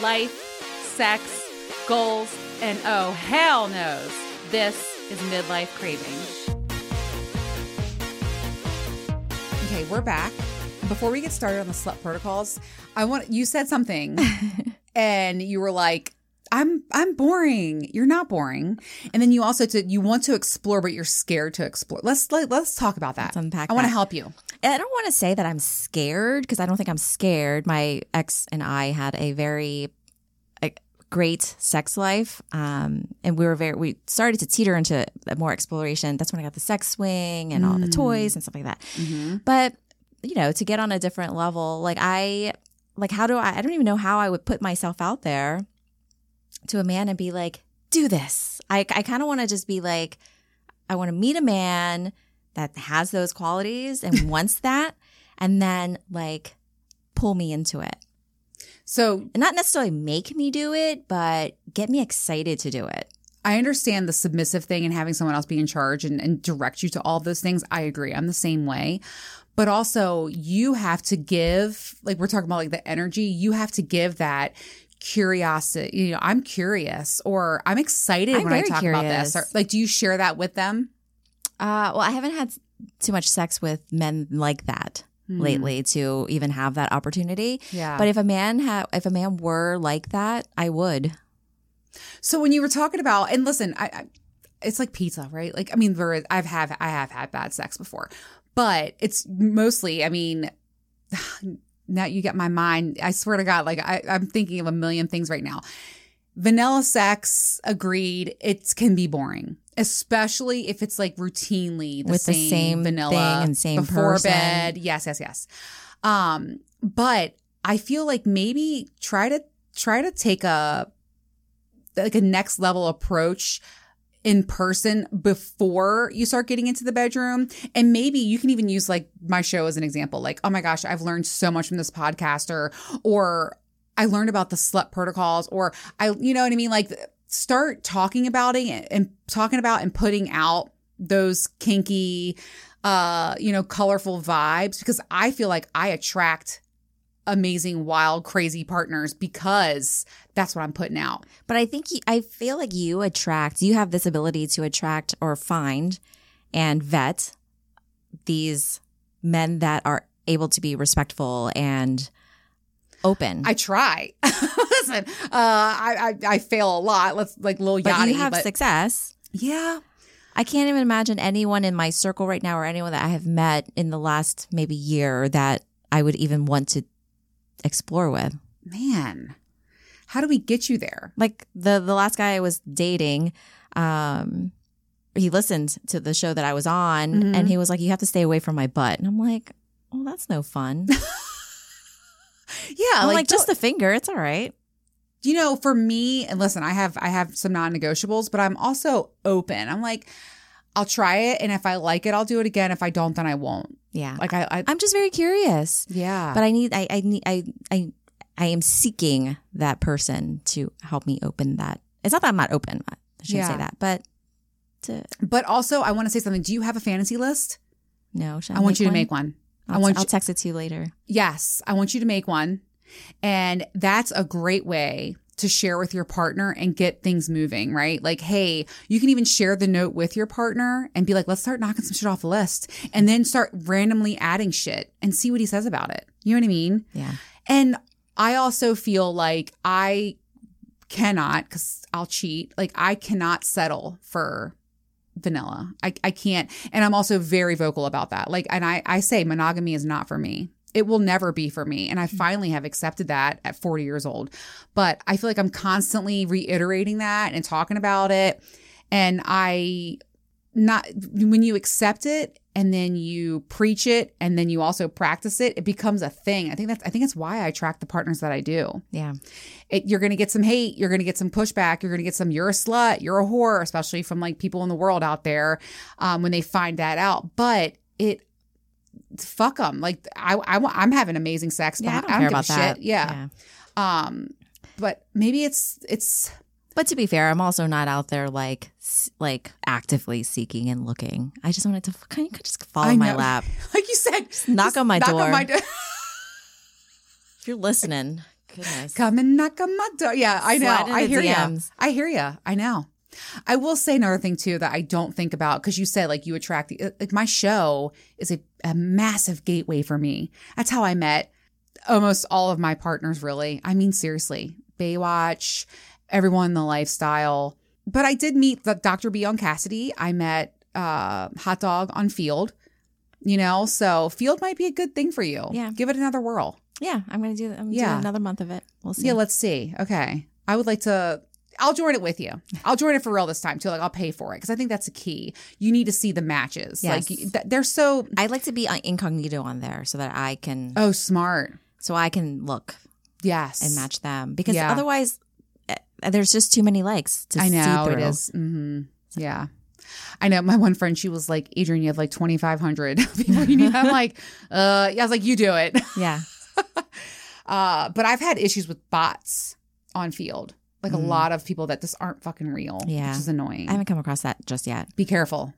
life, sex, goals, and oh, hell knows, this is midlife craving. Okay, we're back. Before we get started on the slut protocols, I want you said something and you were like, I'm I'm boring. You're not boring. And then you also to you want to explore, but you're scared to explore. Let's let, let's talk about that. Let's unpack I want to help you. I don't want to say that I'm scared because I don't think I'm scared. My ex and I had a very a great sex life, um, and we were very. We started to teeter into more exploration. That's when I got the sex swing and all the toys and stuff like that. But you know, to get on a different level, like I, like how do I? I don't even know how I would put myself out there to a man and be like, do this. I I kind of want to just be like, I want to meet a man that has those qualities and wants that, and then like pull me into it. So And not necessarily make me do it, but get me excited to do it. I understand the submissive thing and having someone else be in charge and, and direct you to all those things. I agree. I'm the same way. But also, you have to give, like we're talking about, like the energy, you have to give that curiosity. You know, I'm curious or I'm excited I'm when I talk about this. Or, like, do you share that with them? Uh, well, I haven't had too much sex with men like that lately to even have that opportunity. Yeah. But if a man had, if a man were like that, I would. So when you were talking about, and listen, I, I it's like pizza, right? Like, I mean, there is, I've have I have had bad sex before, but it's mostly, I mean, now you get my mind. I swear to God, like I, I'm thinking of a million things right now. Vanilla sex, agreed. It can be boring, especially if it's like routinely the With the same, same vanilla thing and same before person. bed. Yes, yes, yes. Um, but I feel like maybe try to try to take a like a next level approach in person before you start getting into the bedroom. And maybe you can even use like my show as an example. Like, oh my gosh, I've learned so much from this podcast or, or I learned about the slut protocols or I, you know what I mean? Like start talking about it and talking about and putting out those kinky, uh, you know, colorful vibes because I feel like I attract amazing, wild, crazy partners because that's what I'm putting out. But I think you, I feel like you attract, you have this ability to attract or find and vet these men that are able to be respectful and open. I try. Listen, uh, I, I I fail a lot. Let's like but Yachty. you have but success. yeah, I can't even imagine anyone in my circle right now or anyone that I have met in the last maybe year that I would even want to explore with. man. How do we get you there? Like the the last guy I was dating, um, he listened to the show that I was on, Mhm. and he was like, "You have to stay away from my butt," and I'm like, "Oh, that's no fun." Yeah, I'm like, like, just the finger, it's all right. you know, for me, and listen, I have I have some non-negotiables, but I'm also open. I'm like, I'll try it, and if I like it, I'll do it again. If I don't, then I won't. Yeah, Like I, I I'm just very curious, yeah. but I need, I, I need, I, I, I am seeking that person to help me open that. It's not that I'm not open. But I shouldn't Yeah. say that, but to but also, I want to say something. Do you have a fantasy list? no, should I, want you to make one. I I'll, want I'll you, text it to you later. Yes, I want you to make one. And that's a great way to share with your partner and get things moving, right? Like, hey, you can even share the note with your partner and be like, let's start knocking some shit off the list and then start randomly adding shit and see what he says about it. You know what I mean? Yeah. And I also feel like I cannot, because I'll cheat, like, I cannot settle for vanilla. I, I can't. And I'm also very vocal about that. Like, and I, I say monogamy is not for me. It will never be for me. And I finally have accepted that at 40 years old. But I feel like I'm constantly reiterating that and talking about it. And I, not, when you accept it and then you preach it and then you also practice it, it becomes a thing. I think that's, I think that's why I attract the partners that I do Yeah. it, you're going to get some hate. You're going to get some pushback. You're going to get some, you're a slut, you're a whore, especially from like people in the world out there um, when they find that out. But it, fuck them. Like I, I, I'm having amazing sex. Yeah, I but don't care about that. shit. Yeah. Um, but maybe it's, it's, But to be fair, I'm also not out there like like actively seeking and looking. I just wanted to kind of just fall I in my lap. like you said, knock on my door. door. If you're listening, Goodness. Come and knock on my door. Yeah, I know. I hear you. I hear you. I know. I will say another thing too that I don't think about because you said like you attract the like my show is a, a massive gateway for me. That's how I met almost all of my partners. Really, I mean seriously, Baywatch, everyone in the lifestyle. But I did meet the Dr. B on Cassidy. I met uh, Hot Dog on Feeld. You know, so Feeld might be a good thing for you. Yeah. give it another whirl. Yeah, I'm gonna do. I'm Yeah. do another month of it. We'll see. Yeah, let's see. Okay. I would like to I'll join it with you. I'll join it for real this time too. Like I'll pay for it because I think that's a key. You need to see the matches. Yes. Like they're so I'd like to be uh, incognito on there so that I can, oh smart. so I can look Yes. and match them because Yeah. otherwise, eh, there's just too many likes to I see know through. it is. hmm Yeah. I know my one friend, she was like, Adrian, you have like 2,500 people you need. I'm like, uh, yeah, I was like, you do it. Yeah, Uh, but I've had issues with bots on Feeld. Like a Mm. lot of people that just aren't fucking real, Yeah. which is annoying. I haven't come across that just yet. be careful.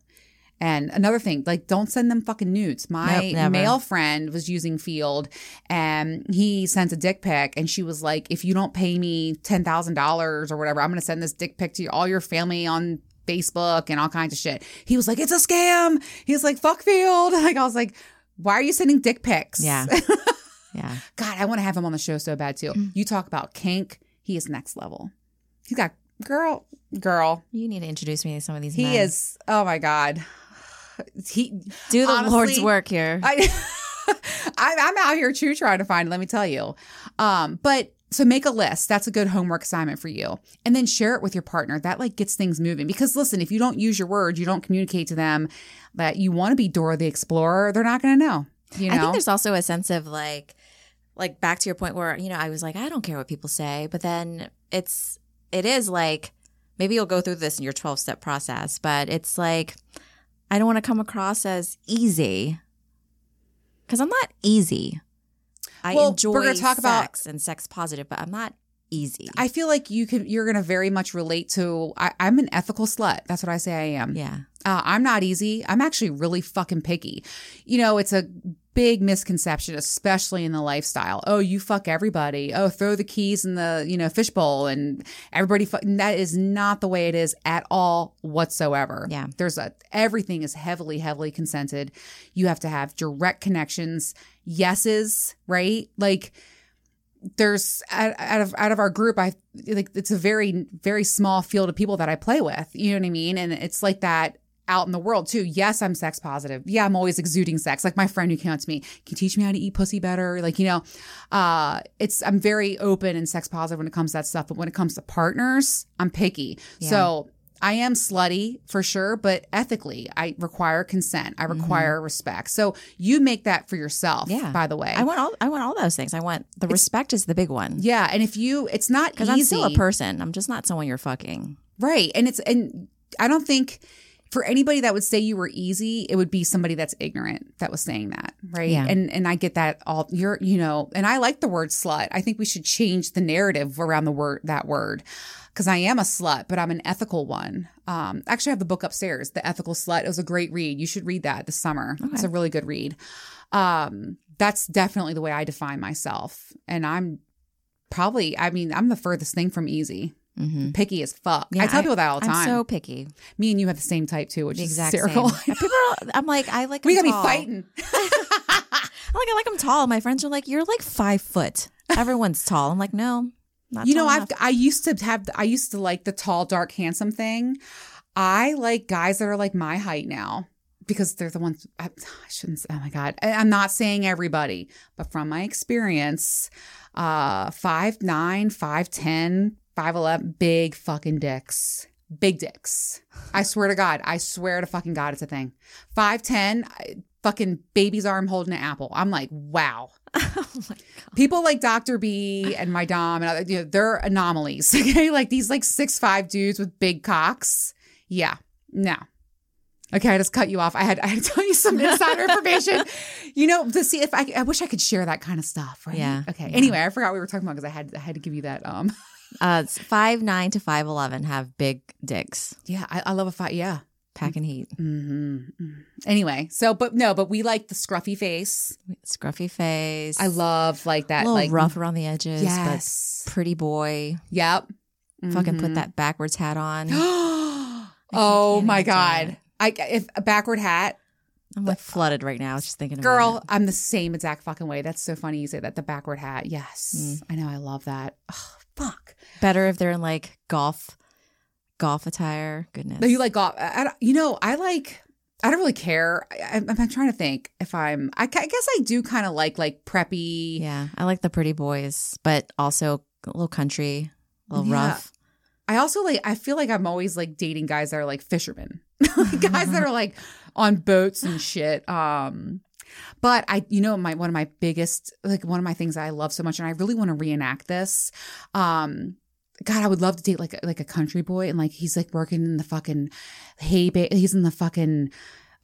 And another thing, like don't send them fucking nudes. My Nope, male friend was using Feeld and he sent a dick pic and she was like, if you don't pay me ten thousand dollars or whatever, I'm gonna send this dick pic to all your family on Facebook and all kinds of shit. He was like, It's a scam. He was like, fuck Feeld. Like I was like, why are you sending dick pics? Yeah, yeah. God, I want to have him on the show so bad too. Mm. You talk about kink, he is next level. He's got girl, girl. You need to introduce me to some of these. He men. is. Oh my god. He do the honestly, Lord's work here. I, I'm, I'm out here too trying to find. it, Let me tell you. Um, but so make a list. That's a good homework assignment for you, and then share it with your partner. That like gets things moving. Because listen, if you don't use your words, you don't communicate to them that you want to be Dora the Explorer. They're not going to know. You know. I think there's also a sense of like, like back to your point where you know I was like I don't care what people say, but then it's it is like maybe you'll go through this in your 12 step process, but it's like I don't want to come across as easy because I'm not easy. I Well, enjoy we're gonna talk about- sex and sex positive, but I'm not easy. I feel like you can. You're going to very much relate to. I, I'm an ethical slut. That's what I say I am. yeah, Uh, I'm not easy. I'm actually really fucking picky. You know, it's a big misconception, especially in the lifestyle. Oh, you fuck everybody. Oh, throw the keys in the you know fishbowl and everybody. Fuck. That is not the way it is at all whatsoever. Yeah. there's a everything is heavily heavily consented. You have to have direct connections. Yeses, right? Like there's out of out of our group i like it's a very very small field of people that i play with you know what i mean and it's like that out in the world too yes i'm sex positive yeah i'm always exuding sex like my friend who came out to me can you teach me how to eat pussy better like you know uh it's i'm very open and sex positive when it comes to that stuff but when it comes to partners i'm picky so I am slutty for sure, but ethically, I require consent. I require respect. So you make that for yourself, Yeah. by the way. I want all I want all those things. I want the respect is the big one yeah. And if you, it's not because. I'm still a person. I'm just not someone you're fucking. Right. And it's, and I don't think for anybody that would say you were easy, it would be somebody that's ignorant that was saying that. Right. Yeah. And, and I get that all, you're, you know, and I like the word slut. I think we should change the narrative around the word, that word. Cause I am a slut, but I'm an ethical one. Um, actually I have the book upstairs, The Ethical Slut. It was a great read. You should read that this summer. It's a really good read. Um, that's definitely the way I define myself. And I'm probably, I mean, I'm the furthest thing from easy. Mm-hmm. Picky as fuck. Yeah, I tell I- people that all the I'm time. so picky. Me and you have the same type too, which The is hysterical. People are, I'm like, I like. we gotta be fighting. I'm like, I like them tall. My friends are like, you're like five foot. Everyone's tall. I'm like, no, not you know, I've enough. I used to have I used to like the tall, dark, handsome thing. I like guys that are like my height now because they're the ones I, I shouldn't. Say, oh my god, I, I'm not saying everybody, but from my experience, uh, five nine, five ten, five eleven, big fucking dicks. Big dicks. I swear to God. I swear to fucking God, it's a thing. Five ten, fucking baby's arm holding an apple. I'm like, wow. oh my god. People like Dr. B and my Dom and other, you know, they're anomalies. Okay. Like these like six five dudes with big cocks. Yeah. No. Okay, I just cut you off. I had I had to tell you some insider information. You know, to see if I I wish I could share that kind of stuff, right? Yeah, Okay. yeah. Anyway, I forgot what we were talking about because I had I had to give you that um Uh, it's five nine to five eleven have big dicks. yeah, I, I love a fight. Yeah. packing heat. hmm Anyway, so but no, but we like the scruffy face. Scruffy face. I love like a that, little like rough around the edges, Yes. but pretty boy. Yep. Fucking put Mhm. that backwards hat on. oh my god! I if a backward hat, I'm like flooded right now I was just thinking girl. I'm the same exact fucking way. That's so funny you say that. The backward hat. Yes, Mm. I know. I love that. Oh, fuck. Better if they're in like golf, golf attire. Goodness. No, you like golf? I, you know, I like. I don't really care. I, I'm, I'm trying to think if I'm. I, I guess I do kind of like like preppy. Yeah, I like the pretty boys, but also a little country, a little Yeah. rough. I also like. I feel like I'm always like dating guys that are like fishermen, guys that are like on boats and shit. Um, but I, you know, my one of my biggest like one of my things I love so much, and I really want to reenact this. Um, God, I would love to date like a, like a country boy, and like he's like working in the fucking hay. Ba- he's in the fucking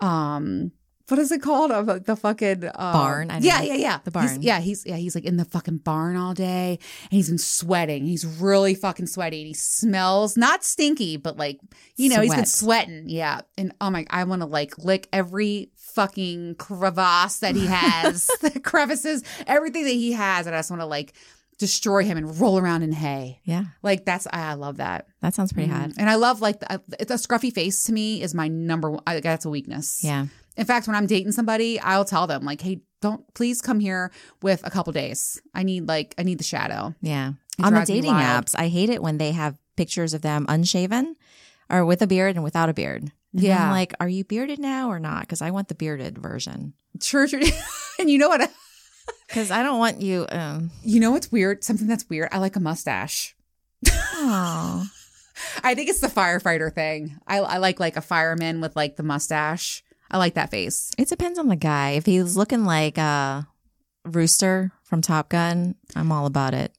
um. What is it called? Uh, The fucking um, Barn. Yeah, yeah, yeah. The He's- barn. yeah, he's yeah he's like in the fucking barn all day, and he's been sweating. He's really fucking sweaty. And he smells not stinky, but like you know he's been sweating. Yeah, and oh my, I want to like lick every fucking crevasse that he has, the crevices, everything that he has, and I just want to like destroy him and roll around in hay. Yeah, Like that's I love that. that sounds pretty hot. Mm. And I love like the, the scruffy face to me is my number one. I, that's a weakness. Yeah, In fact, when I'm dating somebody, I'll tell them like, "Hey, don't please come here with a couple days. I need like I need the shadow." yeah. It On the dating apps, I hate it when they have pictures of them unshaven, or with a beard and without a beard. And Yeah. I'm like, are you bearded now or not? Because I want the bearded version. True. and you know what? Because I don't want you. Um, You know what's weird? Something that's weird. I like a mustache. oh, I think it's the firefighter thing. I, I like like a fireman with like the mustache. I like that face. it depends on the guy. If he's looking like a Rooster from Top Gun, I'm all about it.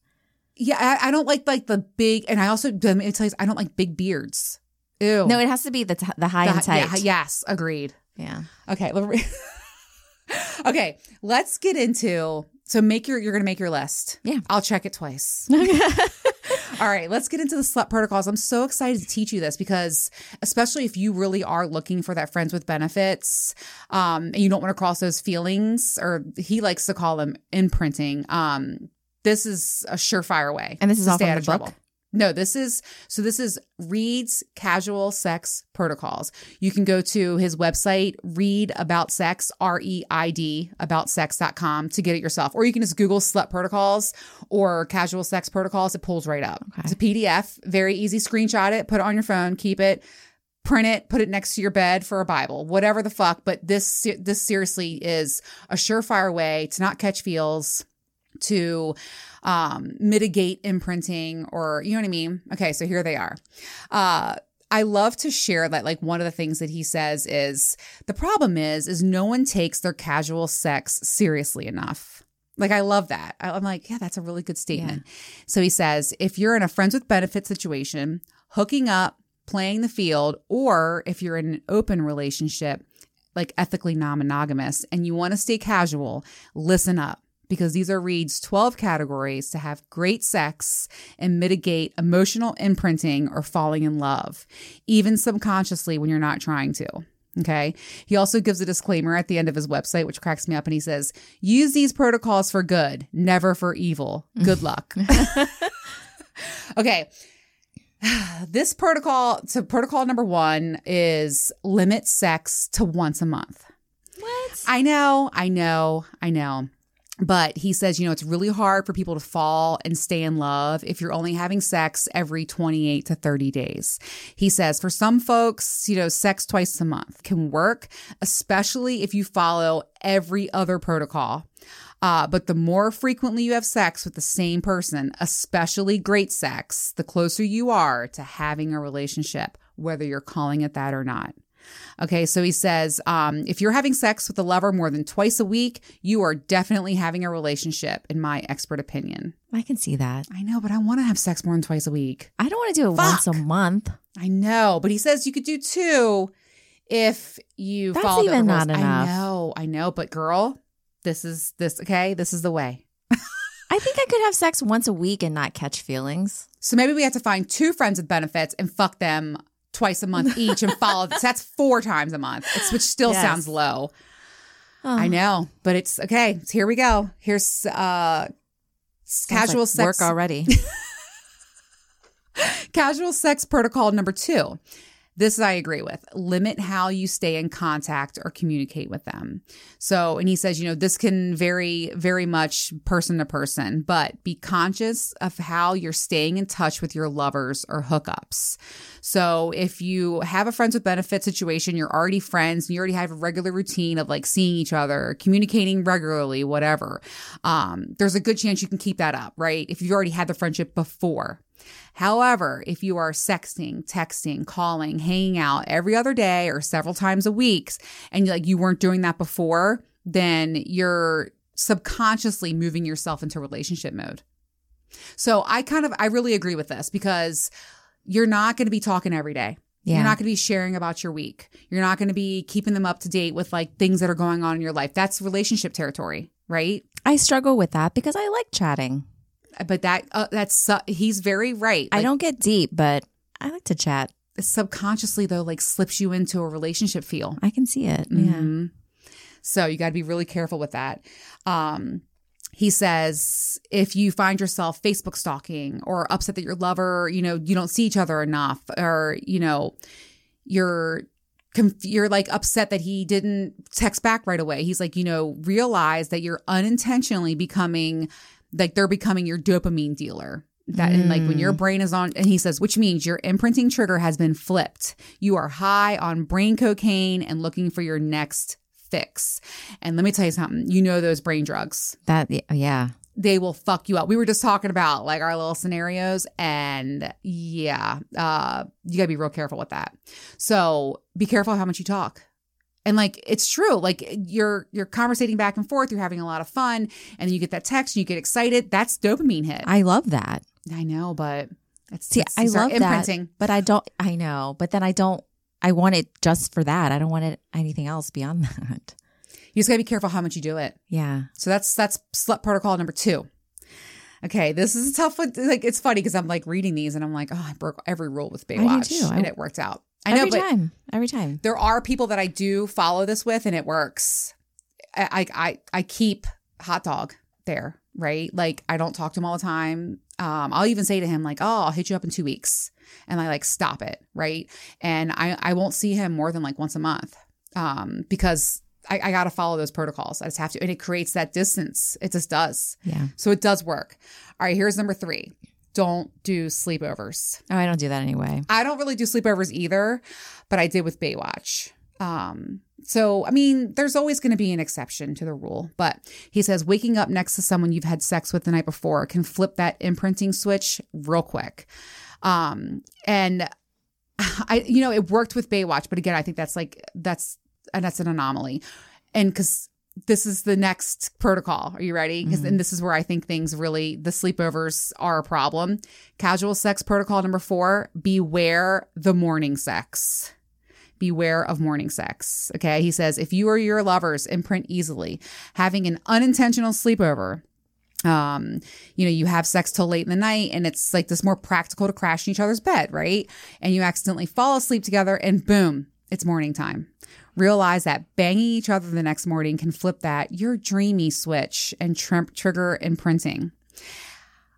Yeah, I, I don't like like the big, and I also tell you, I don't like big beards. Ew. No, it has to be the t- the high The- and tight. yeah, yes, agreed. yeah. Okay. okay. Let's get into. So make your. You're gonna make your list. Yeah. I'll check it twice. All right, let's get into the slut protocols. I'm so excited to teach you this because, especially if you really are looking for that friends with benefits, um, and you don't want to cross those feelings, or he likes to call them imprinting. Um, this is a surefire way. And this is all from out the of book? trouble. No, this is so. This is Reid's casual sex protocols. You can go to his website, Reid about sex, R E I D, about sex.com to get it yourself. Or you can just Google slut protocols or casual sex protocols. It pulls right up. Okay. It's a PDF, very easy. Screenshot it, put it on your phone, keep it, print it, put it next to your bed for a Bible, whatever the fuck. But this, this seriously is a surefire way to not catch feels to um, mitigate imprinting or you know what I mean? Okay, so here they are. Uh, I love to share that like one of the things that he says is the problem is is no one takes their casual sex seriously enough. Like I love that. I'm like, yeah, that's a really good statement. So he says, if you're in a friends with benefits situation, hooking up, playing the field, or if you're in an open relationship, like ethically non-monogamous, and you want to stay casual, listen up because these are Reid's 12 categories to have great sex and mitigate emotional imprinting or falling in love, even subconsciously when you're not trying to. Okay. He also gives a disclaimer at the end of his website, which cracks me up. And he says, use these protocols for good, never for evil. Good luck. okay. This protocol, so protocol number one is limit sex to once a month. What? I know, I know, I know. But he says, you know, it's really hard for people to fall and stay in love if you're only having sex every 28 to 30 days. He says, for some folks, you know, sex twice a month can work, especially if you follow every other protocol. Uh, but the more frequently you have sex with the same person, especially great sex, the closer you are to having a relationship, whether you're calling it that or not. Okay, so he says, um, if you're having sex with a lover more than twice a week, you are definitely having a relationship, in my expert opinion. I can see that. I know, but I want to have sex more than twice a week. I don't want to do it once a month. I know, but he says you could do two if you That's follow the even rules. not enough. I know, I know, but girl, this is this okay. This is the way. I think I could have sex once a week and not catch feelings. So maybe we have to find two friends with benefits and fuck them twice a month each and follow this. That's four times a month. It's which still Yes. sounds low. Oh, I know, but it's okay. Here we go. Here's uh sounds casual like sex work already. Casual sex protocol number two. This I agree with. Limit how you stay in contact or communicate with them. So, and he says, you know, this can vary very much person to person, but be conscious of how you're staying in touch with your lovers or hookups. So, if you have a friends with benefit situation, you're already friends and you already have a regular routine of like seeing each other, communicating regularly, whatever, um, there's a good chance you can keep that up, right? If you've already had the friendship before. However, if you are sexting, texting, calling, hanging out every other day or several times a week, and like you weren't doing that before, then you're subconsciously moving yourself into relationship mode. So I kind of I really agree with this because you're not going to be talking every day. Yeah. You're not going to be sharing about your week. You're not going to be keeping them up to date with like things that are going on in your life. That's relationship territory, right? I struggle with that because I like chatting. But that uh, that's uh, he's very right. I don't get deep, but I like to chat. subconsciously though like slips you into a relationship feel. I can see it. Yeah. Mhm. So you got to be really careful with that. Um, he says if you find yourself Facebook stalking or upset that your lover, you know, you don't see each other enough, or you know, you're conf- you're like upset that he didn't text back right away. He's like, you know, realize that you're unintentionally becoming like they're becoming your dopamine dealer. That and like when your brain is on, and he says, which means your imprinting trigger has been flipped. You are high on brain cocaine and looking for your next fix. And let me tell you something. You know those brain drugs That yeah. they will fuck you up. We were just talking about like our little scenarios and yeah, uh you got to be real careful with that. So, be careful how much you talk. And like it's true, like you're you're conversating back and forth, you're having a lot of fun, and then you get that text and you get excited. That's dopamine hit. I, I love that. I know, but it's, See, I love imprinting. that, but I don't. I know, but then I don't. I want it just for that. I don't want it anything else beyond that. You just got to be careful how much you do it. Yeah. So that's that's slut protocol number two. Okay, this is a tough one. Like it's funny because I'm like reading these and I'm like, oh, I broke every rule with Baywatch, too. I- and it worked out. I know, Every but time. Every time. there are people that I do follow this with, and it works. I I I, I keep hot dog there, right? Like I don't talk to him all the time. Um, I'll even say to him like, "Oh, I'll hit you up in two weeks," and I like stop it, right? And I I won't see him more than like once a month, um, because I, I got to follow those protocols. I just have to, and it creates that distance. It just does. Yeah. So it does work. All right, here's number three. Don't do sleepovers. Oh, I don't do that anyway. I don't really do sleepovers either, but I did with Baywatch. Um, so I mean, there's always going to be an exception to the rule, but he says waking up next to someone you've had sex with the night before can flip that imprinting switch real quick. Um, and I, you know, it worked with Baywatch, but again, I think that's like that's and that's an anomaly, and because this is the next protocol. Are you ready? Because and this is where I think things really the sleepovers are a problem. Casual sex protocol number four: beware the morning sex. Beware of morning sex. Okay, he says if you or your lovers imprint easily, having an unintentional sleepover um you know you have sex till late in the night and it's like this more practical to crash in each other's bed right and you accidentally fall asleep together and boom it's morning time realize that banging each other the next morning can flip that your dreamy switch and trim- trigger imprinting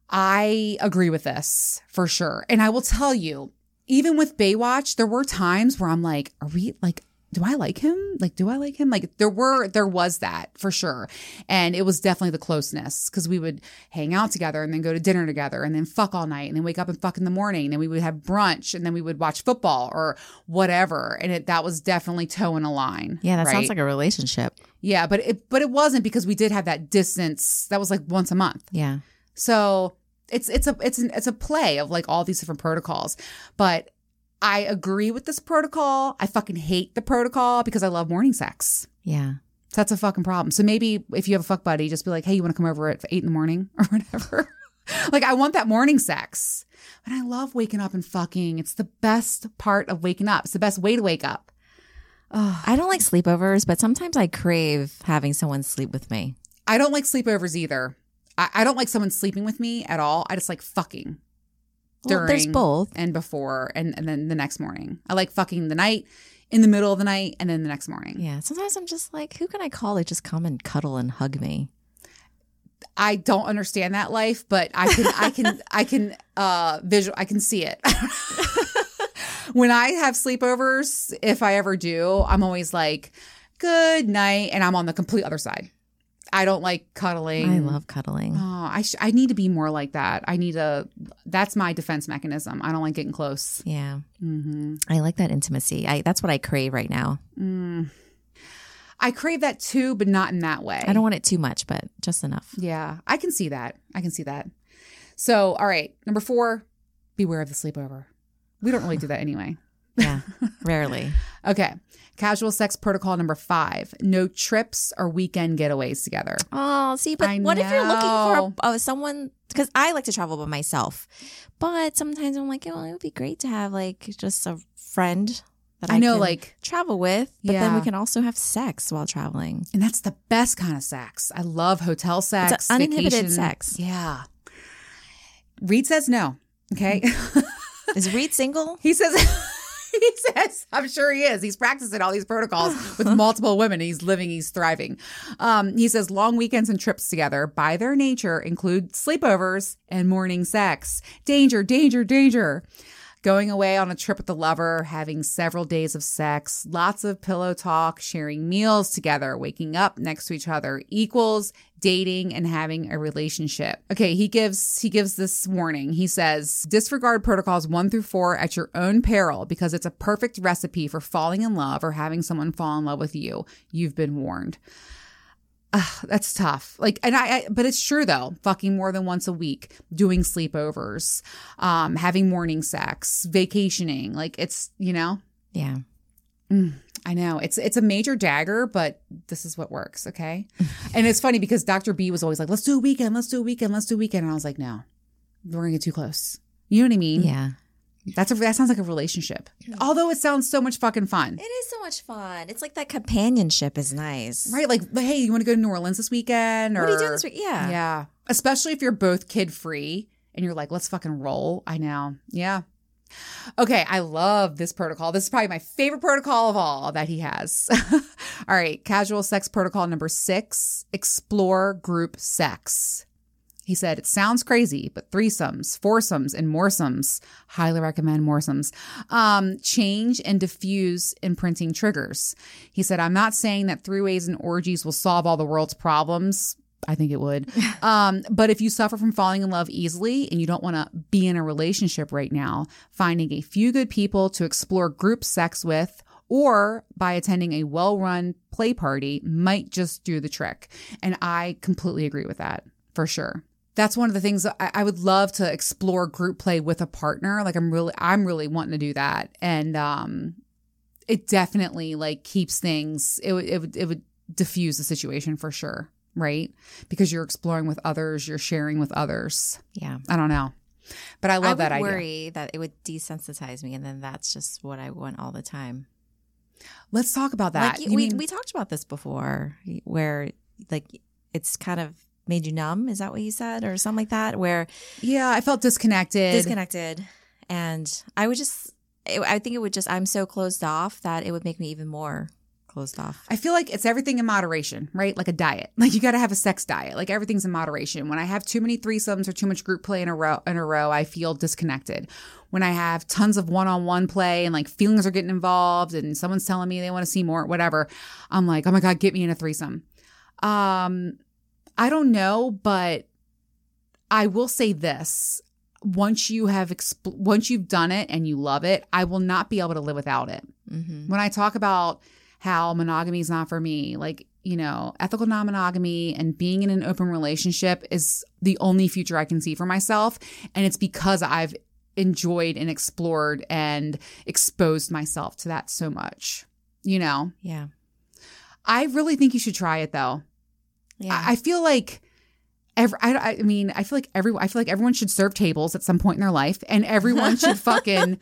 i agree with this for sure. And i will tell you even with baywatch there were times where i'm like are we like do I like him? Like, do I like him? Like, there were, there was that for sure. And it was definitely the closeness because we would hang out together and then go to dinner together and then fuck all night and then wake up and fuck in the morning. And then we would have brunch and then we would watch football or whatever. And it, that was definitely toeing a line. Yeah, that right? sounds like a relationship. yeah, but it, but it wasn't because we did have that distance. That was like once a month. Yeah. So it's it's a it's an, it's a play of like all these different protocols. But I agree with this protocol. I fucking hate the protocol because I love morning sex. Yeah. So that's a fucking problem. So maybe if you have a fuck buddy, just be like, hey, you want to come over at eight in the morning or whatever. like I want that morning sex. But I love waking up and fucking. It's the best part of waking up. It's the best way to wake up. I don't like sleepovers, but sometimes I crave having someone sleep with me. I don't like sleepovers either. I, I don't like someone sleeping with me at all. I just like fucking. Well, there's both. and before and, and then the next morning. I like fucking the night, in the middle of the night, and then the next morning. Yeah. Sometimes I'm just like, who can I call to just come and cuddle and hug me? I don't understand that life, but I can I can I can uh visual I can see it. when I have sleepovers, if I ever do, I'm always like, good night, and I'm on the complete other side. I don't like cuddling. I love cuddling. Oh, I sh- I need to be more like that. I need a. That's my defense mechanism. I don't like getting close. Yeah. hmm I like that intimacy. I that's what I crave right now. Mm. I crave that too, but not in that way. I don't want it too much, but just enough. Yeah, I can see that. I can see that. So, all right, number four, beware of the sleepover. We don't really do that anyway. Yeah. Rarely. Okay, casual sex protocol number five: no trips or weekend getaways together. Oh, see, but I what if you're looking for uh, someone? Because I like to travel by myself, but sometimes I'm like, oh, it would be great to have like just a friend that I, I know, can like, travel with. But then we can also have sex while traveling. and that's the best kind of sex. I love hotel sex, uninhibited vacation. sex. Yeah. Reid says no. Okay. Is Reid single? He says, he says, I'm sure he is. He's practicing all these protocols with multiple women. He's living, he's thriving. Um, he says, long weekends and trips together, by their nature, include sleepovers and morning sex. Danger, danger, danger. Going away on a trip with the lover, having several days of sex, lots of pillow talk, sharing meals together, waking up next to each other equals dating and having a relationship. Okay, he gives he gives this warning. He says, "Disregard protocols 1 through 4 at your own peril because it's a perfect recipe for falling in love or having someone fall in love with you. You've been warned." Ugh, that's tough. Like, and I, I, but it's true though. Fucking more than once a week, doing sleepovers, um, having morning sex, vacationing. Like, it's you know, Yeah. I know it's it's a major dagger, but this is what works. Okay, and it's funny because Dr. B was always like, "Let's do a weekend, let's do a weekend, let's do a weekend," and I was like, "No, we're gonna get too close." You know what I mean? Yeah. That's a that sounds like a relationship. Although it sounds so much fucking fun. It is so much fun. It's like that companionship is nice. Right, like, hey, you want to go to New Orleans this weekend? Or What are you doing this week? Yeah. Yeah. Especially if you're both kid free and you're like, let's fucking roll. I know. Yeah. Okay. I love this protocol. This is probably my favorite protocol of all that he has. all right. Casual sex protocol number six explore group sex. He said, it sounds crazy, but threesomes, foursomes, and moresomes, highly recommend moresomes, um, change and diffuse imprinting triggers. He said, I'm not saying that three ways and orgies will solve all the world's problems. I think it would. Um, but if you suffer from falling in love easily and you don't want to be in a relationship right now, finding a few good people to explore group sex with or by attending a well run play party might just do the trick. And I completely agree with that for sure. That's one of the things I, I would love to explore group play with a partner. Like I'm really, I'm really wanting to do that. And, um, it definitely like keeps things, it would, it would, it would diffuse the situation for sure. Right. Because you're exploring with others, you're sharing with others. Yeah. I don't know. But I love I that idea. worry that it would desensitize me, and then that's just what I want all the time. Let's talk about that. Like we mean- we talked about this before, where like it's kind of made you numb. Is that what you said, or something like that? Where yeah, I felt disconnected. disconnected, and I would just. I think it would just. I'm so closed off that it would make me even more closed off. I feel like it's everything in moderation, right? Like a diet. Like you got to have a sex diet. Like everything's in moderation. When I have too many threesomes or too much group play in a row, in a row, I feel disconnected. When I have tons of one-on-one play and like feelings are getting involved and someone's telling me they want to see more, whatever, I'm like, oh my god, get me in a threesome. Um, I don't know, but I will say this: once you have once you've done it and you love it, I will not be able to live without it hmm when I talk about how monogamy is not for me, like, you know, ethical non monogamy and being in an open relationship is the only future I can see for myself. And it's because I've enjoyed and explored and exposed myself to that so much. You know, Yeah, I really think you should try it though. Yeah. I, I feel like. Every, I, I mean, I feel like every, I feel like everyone should serve tables at some point in their life, and everyone should fucking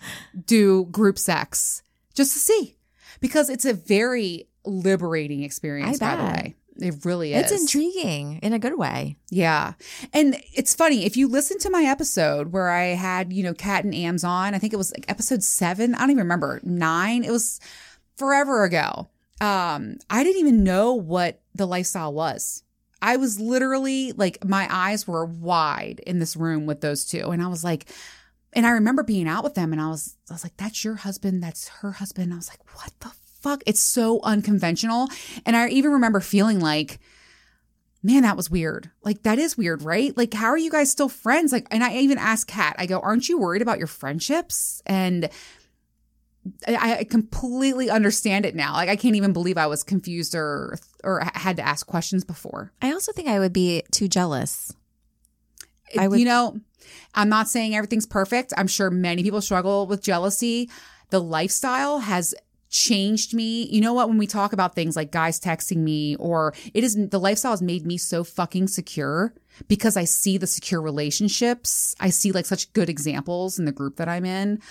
do group sex just to see, because it's a very liberating experience. By the way, It really is. It's intriguing in a good way. Yeah. And it's funny, if you listen to my episode where I had, you know, Cat and Ams on, I think it was like episode seven, I don't even remember, nine, it was forever ago. Um, I didn't even know what the lifestyle was. I was literally like, my eyes were wide in this room with those two. And I was like, and I remember being out with them and I was, I was like, that's your husband. That's her husband. I was like, what the fuck? It's so unconventional. And I even remember feeling like, man, that was weird. Like, that is weird, right? Like, how are you guys still friends? Like, and I even asked Kat, I go, aren't you worried about your friendships? And I, I completely understand it now. Like, I can't even believe I was confused or, or had to ask questions before. I also think I would be too jealous. I would- you know, I'm not saying everything's perfect. I'm sure many people struggle with jealousy. The lifestyle has changed me. You know what? When we talk about things like guys texting me or it is the lifestyle has made me so fucking secure because I see the secure relationships. I see like such good examples in the group that I'm in.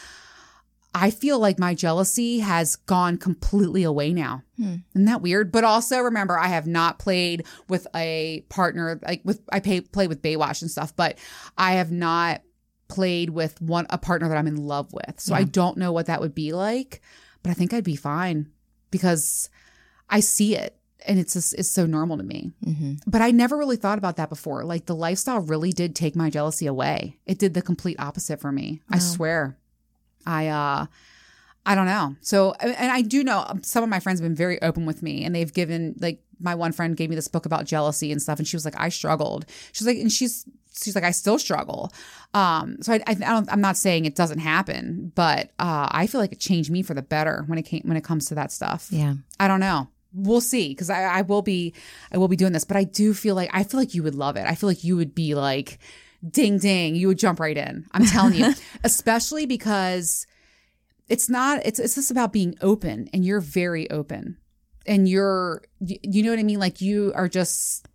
I feel like my jealousy has gone completely away now. Isn't that weird? But also remember, I have not played with a partner like with I pay, play with Baywatch and stuff, but I have not played with one a partner that I'm in love with. So I don't know what that would be like, but I think I'd be fine because I see it and it's just, it's so normal to me. Mm-hmm. But I never really thought about that before. Like the lifestyle really did take my jealousy away. It did the complete opposite for me. I swear. I uh I don't know. So and I do know um, some of my friends have been very open with me and they've given like my one friend gave me this book about jealousy and stuff and she was like I struggled. She's like and she's she's like I still struggle. Um so I I, I don't I'm not saying it doesn't happen, but uh I feel like it changed me for the better when it came when it comes to that stuff. Yeah. I don't know. We'll see because I, I will be I will be doing this, but I do feel like I feel like you would love it. I feel like you would be like, ding ding, you would jump right in. I'm telling you, especially because it's not. It's it's just about being open, and you're very open, and you're you, you know what I mean. Like you are just.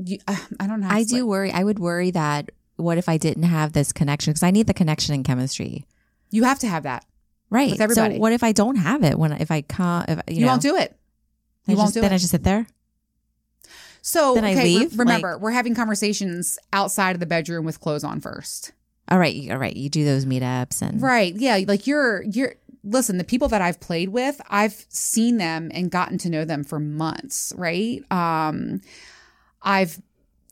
You, uh, I don't know. I do worry. I would worry that what if I didn't have this connection? Because I need the connection and chemistry. You have to have that. Right. So what if I don't have it when if I can't? If, you, You, know, won't do it. I You won't just, do then it. I just sit there. So then I okay, re- leave? remember, we're having conversations outside of the bedroom with clothes on first. All right, all right. You do those meetups and Right. Yeah. Like you're, you're, listen, the people that I've played with, I've seen them and gotten to know them for months. Right. Um, I've,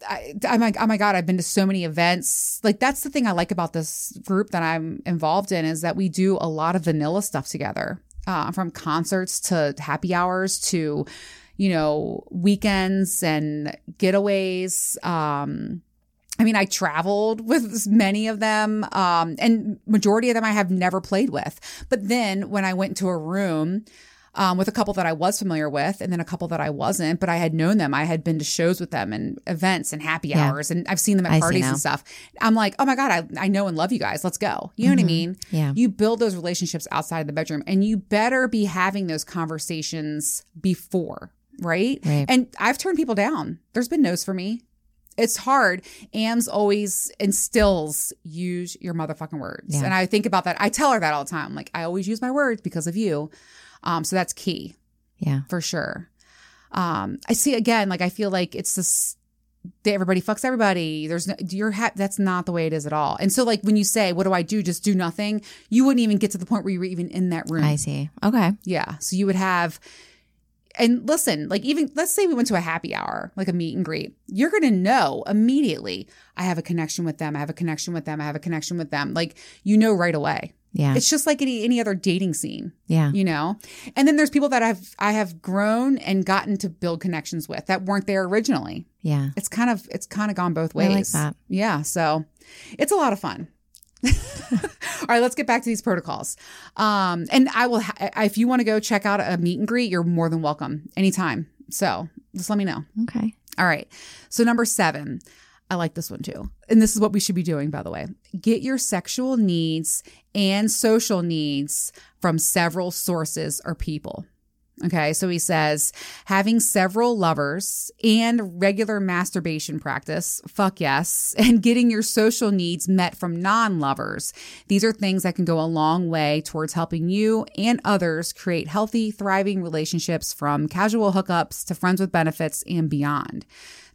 I, I'm like, oh my God, I've been to so many events. Like, that's the thing I like about this group that I'm involved in is that we do a lot of vanilla stuff together, uh, from concerts to happy hours to, you know, weekends and getaways. Um, I mean, I traveled with many of them, um, and majority of them I have never played with. But then when I went to a room um, with a couple that I was familiar with, and then a couple that I wasn't, but I had known them, I had been to shows with them and events and happy Yeah. hours, and I've seen them at I parties and stuff. I'm like, oh my god, I, I know and love you guys. Let's go. You know what I mean? Yeah. You build those relationships outside of the bedroom, and you better be having those conversations before. Right? Right. And I've turned people down. There's been no's for me it's hard. AMS always instills use your motherfucking words. Yeah. And I think about that. I tell her that all the time. Like, I always use my words because of you. Um, so that's key yeah. for sure. Um, I see again, like, I feel like it's this. that Everybody fucks everybody. There's no, you're ha- that's not the way it is at all. And so, like, when you say, "What do I do?" Just do nothing. You wouldn't even get to the point where you were even in that room. I see. Okay. Yeah. So you would have, and listen, like even let's say we went to a happy hour, like a meet and greet, you're going to know immediately, I have a connection with them. I have a connection with them. I have a connection with them. Like you know right away. Yeah. It's just like any, any other dating scene, yeah. you know? And then there's people that I've, I have grown and gotten to build connections with that weren't there originally. Yeah. It's kind of, it's kind of gone both ways. like that. Yeah. So it's a lot of fun. All right, let's get back to these protocols. Um, and I will, ha- if you want to go check out a meet and greet, you're more than welcome anytime. So just let me know. Okay. All right. So number seven, I like this one too. And this is what we should be doing, by the way. Get your sexual needs and social needs from several sources or people. Okay, so he says having several lovers and regular masturbation practice, fuck yes, and getting your social needs met from non lovers. These are things that can go a long way towards helping you and others create healthy, thriving relationships from casual hookups to friends with benefits and beyond.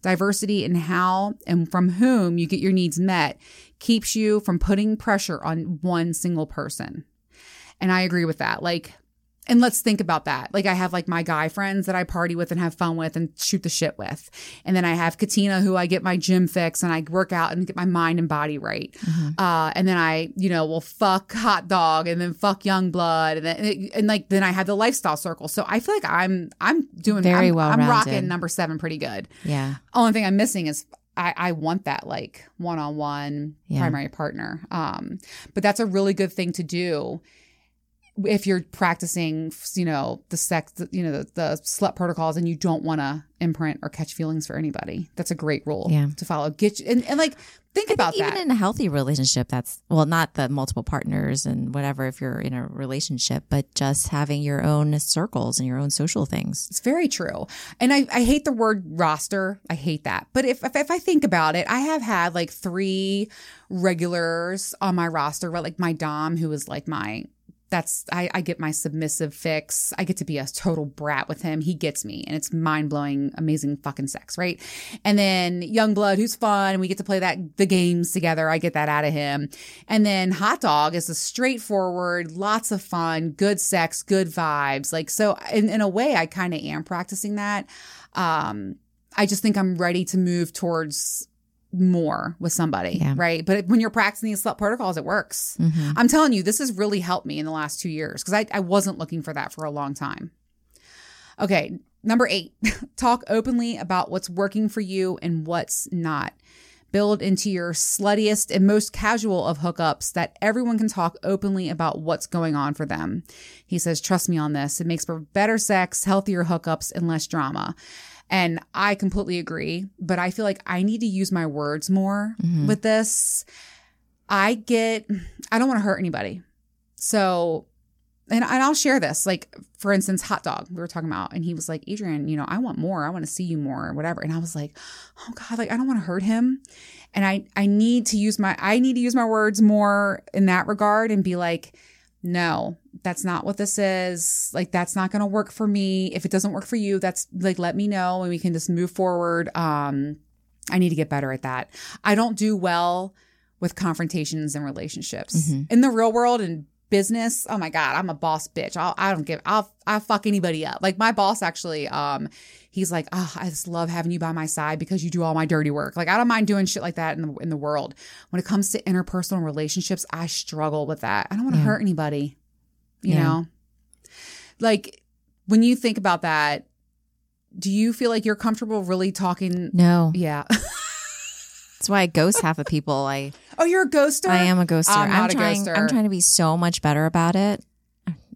Diversity in how and from whom you get your needs met keeps you from putting pressure on one single person. And I agree with that. Like, and let's think about that. Like I have like my guy friends that I party with and have fun with and shoot the shit with. And then I have Katina who I get my gym fix and I work out and get my mind and body right. Mm-hmm. Uh, and then I, you know, will fuck hot dog and then fuck young blood and then and like then I have the lifestyle circle. So I feel like I'm I'm doing Very I'm, I'm rocking number seven pretty good. Yeah. Only thing I'm missing is I, I want that like one on one primary partner. Um, but that's a really good thing to do if you're practicing, you know, the sex, you know, the, the slut protocols, and you don't want to imprint or catch feelings for anybody. That's a great rule Yeah. to follow. Get you, and, and like think I about think that. even in a healthy relationship, that's well, not the multiple partners and whatever if you're in a relationship, but just having your own circles and your own social things. It's very true. And I, I hate the word roster. I hate that. But if, if, if I think about it, I have had like three regulars on my roster, right? Like my Dom, who is like my, that's, I, I get my submissive fix. I get to be a total brat with him. He gets me and it's mind blowing, amazing fucking sex, right? And then young blood, who's fun. We get to play that, the games together. I get that out of him. And then Hot Dog is a straightforward, lots of fun, good sex, good vibes. Like, so in, in a way, I kind of am practicing that. Um, I just think I'm ready to move towards more with somebody, Yeah. right? But when you're practicing these slut protocols, it works. Mhm. I'm telling you, this has really helped me in the last two years because I, I wasn't looking for that for a long time. Okay, number eight, talk openly about what's working for you and what's not. Build into your sluttiest and most casual of hookups that everyone can talk openly about what's going on for them. He says, Trust me on this. It makes for better sex, healthier hookups, and less drama. And I completely agree, but I feel like I need to use my words more mm-hmm. with this. I get, I don't want to hurt anybody. So, and, and I'll share this. Like, for instance, hot dog, we were talking about, and he was like, Adrian, you know, I want more. I want to see you more or whatever. And I was like, oh God, like, I don't want to hurt him. And I, I need to use my, I need to use my words more in that regard and be like, no, that's not what this is. Like, that's not going to work for me. If it doesn't work for you, that's like, let me know and we can just move forward. Um, I need to get better at that. I don't do well with confrontations and relationships in the real world and business. Oh my God, I'm a boss bitch. I'll, I don't give, I'll, I'll fuck anybody up. Like my boss actually, um, he's like, oh, I just love having you by my side because you do all my dirty work. Like I don't mind doing shit like that in the, in the world. When it comes to interpersonal relationships, I struggle with that. I don't want to Yeah. hurt anybody, you Yeah. know? Like when you think about that, do you feel like you're comfortable really talking? No, Yeah. that's why I ghost half of people. I oh, you're a ghoster? I am a ghoster. I'm a trying. ghoster. I'm trying to be so much better about it.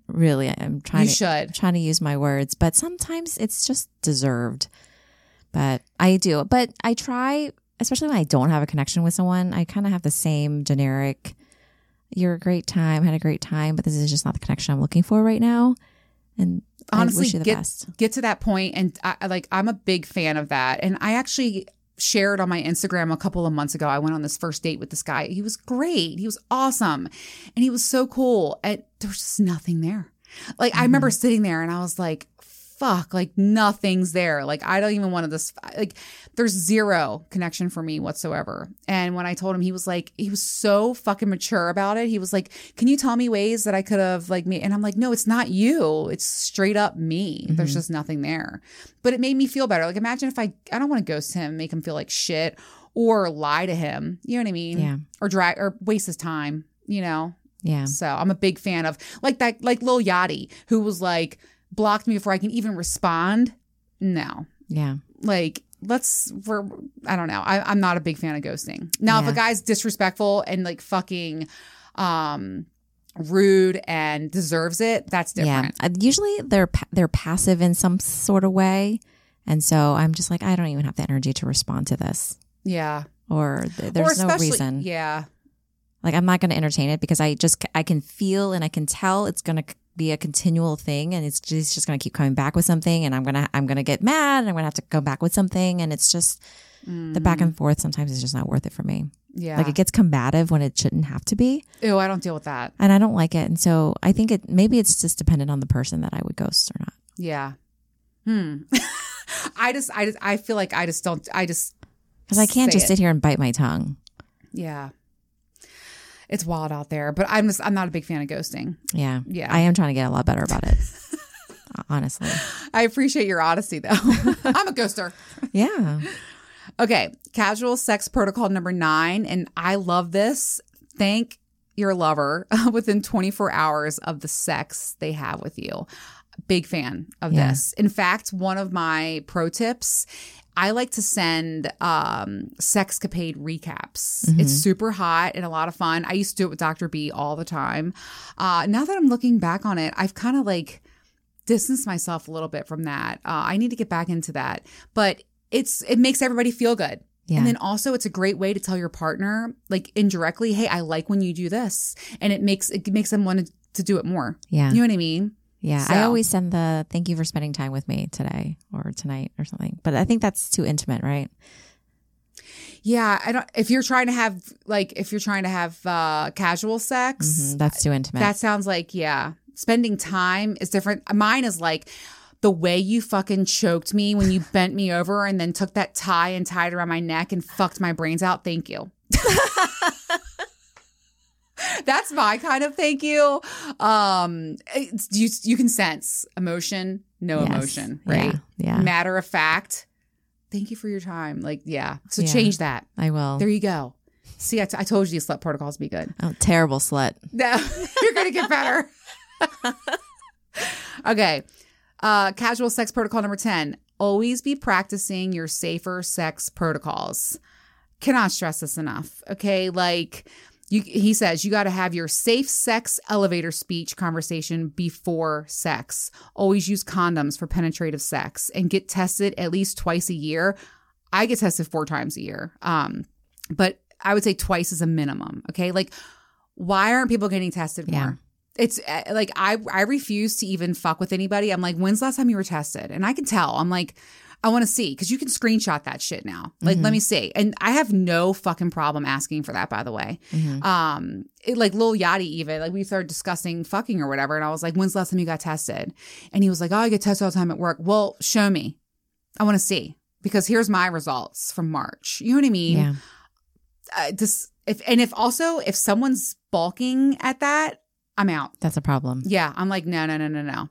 Really, I'm trying You to should. trying to use my words, but sometimes it's just deserved. But I do. But I try, especially when I don't have a connection with someone. I kind of have the same generic. You're a great time, had a great time, but this is just not the connection I'm looking for right now. And honestly wish you the get best. get to that point and I, like I'm a big fan of that. And I actually shared on my Instagram a couple of months ago I went on this first date with this guy. He was great. He was awesome. And he was so cool. And there was just nothing there. Like I mm-hmm. remember sitting there and I was like fuck like nothing's there. Like I don't even want to this like there's zero connection for me whatsoever. And when I told him he was like he was so fucking mature about it. He was like can you tell me ways that I could have like me and I'm like no it's not you. It's straight up me. There's mm-hmm. just nothing there. But it made me feel better. Like imagine if I I don't want to ghost him make him feel like shit or lie to him. You know what I mean? Yeah. or drag or waste his time you know? Yeah. so I'm a big fan of like that, like Lil Yachty, who was like blocked me before I can even respond. No, Yeah. like let's we're I don't know. I, I'm not a big fan of ghosting. Now, if a guy's disrespectful and like fucking um rude and deserves it, that's different. Yeah. Uh, Usually they're pa- they're passive in some sort of way, and so I'm just like I don't even have the energy to respond to this, Yeah. or th- or there's no reason. Yeah. Like I'm not going to entertain it because I just I can feel and I can tell it's going to be a continual thing and it's just, just going to keep coming back with something and I'm going to I'm going to get mad and I'm going to have to go back with something and it's just the back and forth sometimes is just not worth it for me. Yeah. Like it gets combative when it shouldn't have to be Ew, I don't deal with that. and I don't like it and so I think it maybe it's just dependent on the person that I would ghost or not. Yeah. Hmm. I just, I just, I feel like I just don't, I just, Cuz I can't just it. sit here and bite my tongue. yeah. It's wild out there, but I'm just, I'm not a big fan of ghosting. Yeah. Yeah. I am trying to get a lot better about it. Honestly. I appreciate your honesty though. I'm a ghoster. Yeah. Okay, casual sex protocol number nine, and I love this. Thank your lover within 24 hours of the sex they have with you. Big fan of Yeah. this. In fact, one of my pro tips. I like to send um, sexcapade recaps. It's super hot and a lot of fun. I used to do it with Dr. B all the time. Uh, now that I'm looking back on it, I've kind of like distanced myself a little bit from that. Uh, I need to get back into that, but it's it makes everybody feel good. Yeah. And then also it's a great way to tell your partner like indirectly, "Hey, I like when you do this." And it makes it makes them want to, to do it more. Yeah. You know what I mean? Yeah, I always send the thank you for spending time with me today or tonight or something. But I think that's too intimate, right? Yeah, I don't if you're trying to have like if you're trying to have uh casual sex, Mhm, That's too intimate. that sounds like yeah, spending time is different. Mine is like the way you fucking choked me when you bent me over and then took that tie and tied it around my neck and fucked my brains out. Thank you. That's my kind of thank you. Um, it's, you you can sense emotion, no Yes. emotion, right? Yeah, yeah. Matter of fact. Thank you for your time. Like, yeah. So Yeah. change that. I will. There you go. See, I, t- I told you slut protocols be good. oh, terrible slut. No, you're gonna get better. okay. Uh, casual sex protocol number 10. Always be practicing your safer sex protocols. Cannot stress this enough. Okay. Like you he says you gotta have your safe sex elevator speech conversation before sex. Always use condoms for penetrative sex and get tested at least twice a year. I get tested four times a year. Um, but I would say twice is a minimum. Okay. Like why aren't people getting tested more? Yeah. It's uh, like I I refuse to even fuck with anybody. I'm like, when's the last time you were tested? And I can tell. I'm like, I want to see because you can screenshot that shit now. Like, let me see. And I have no fucking problem asking for that. By the way, um, it, like Lil Yachty even like we started discussing fucking or whatever, and I was like, when's the last time you got tested? And he was like, oh, I get tested all the time at work. Well, show me. I want to see because here's my results from March. You know what I mean? Yeah. uh, this if and if also if someone's balking at that, I'm out. That's a problem. Yeah, I'm like no, no, no, no, no.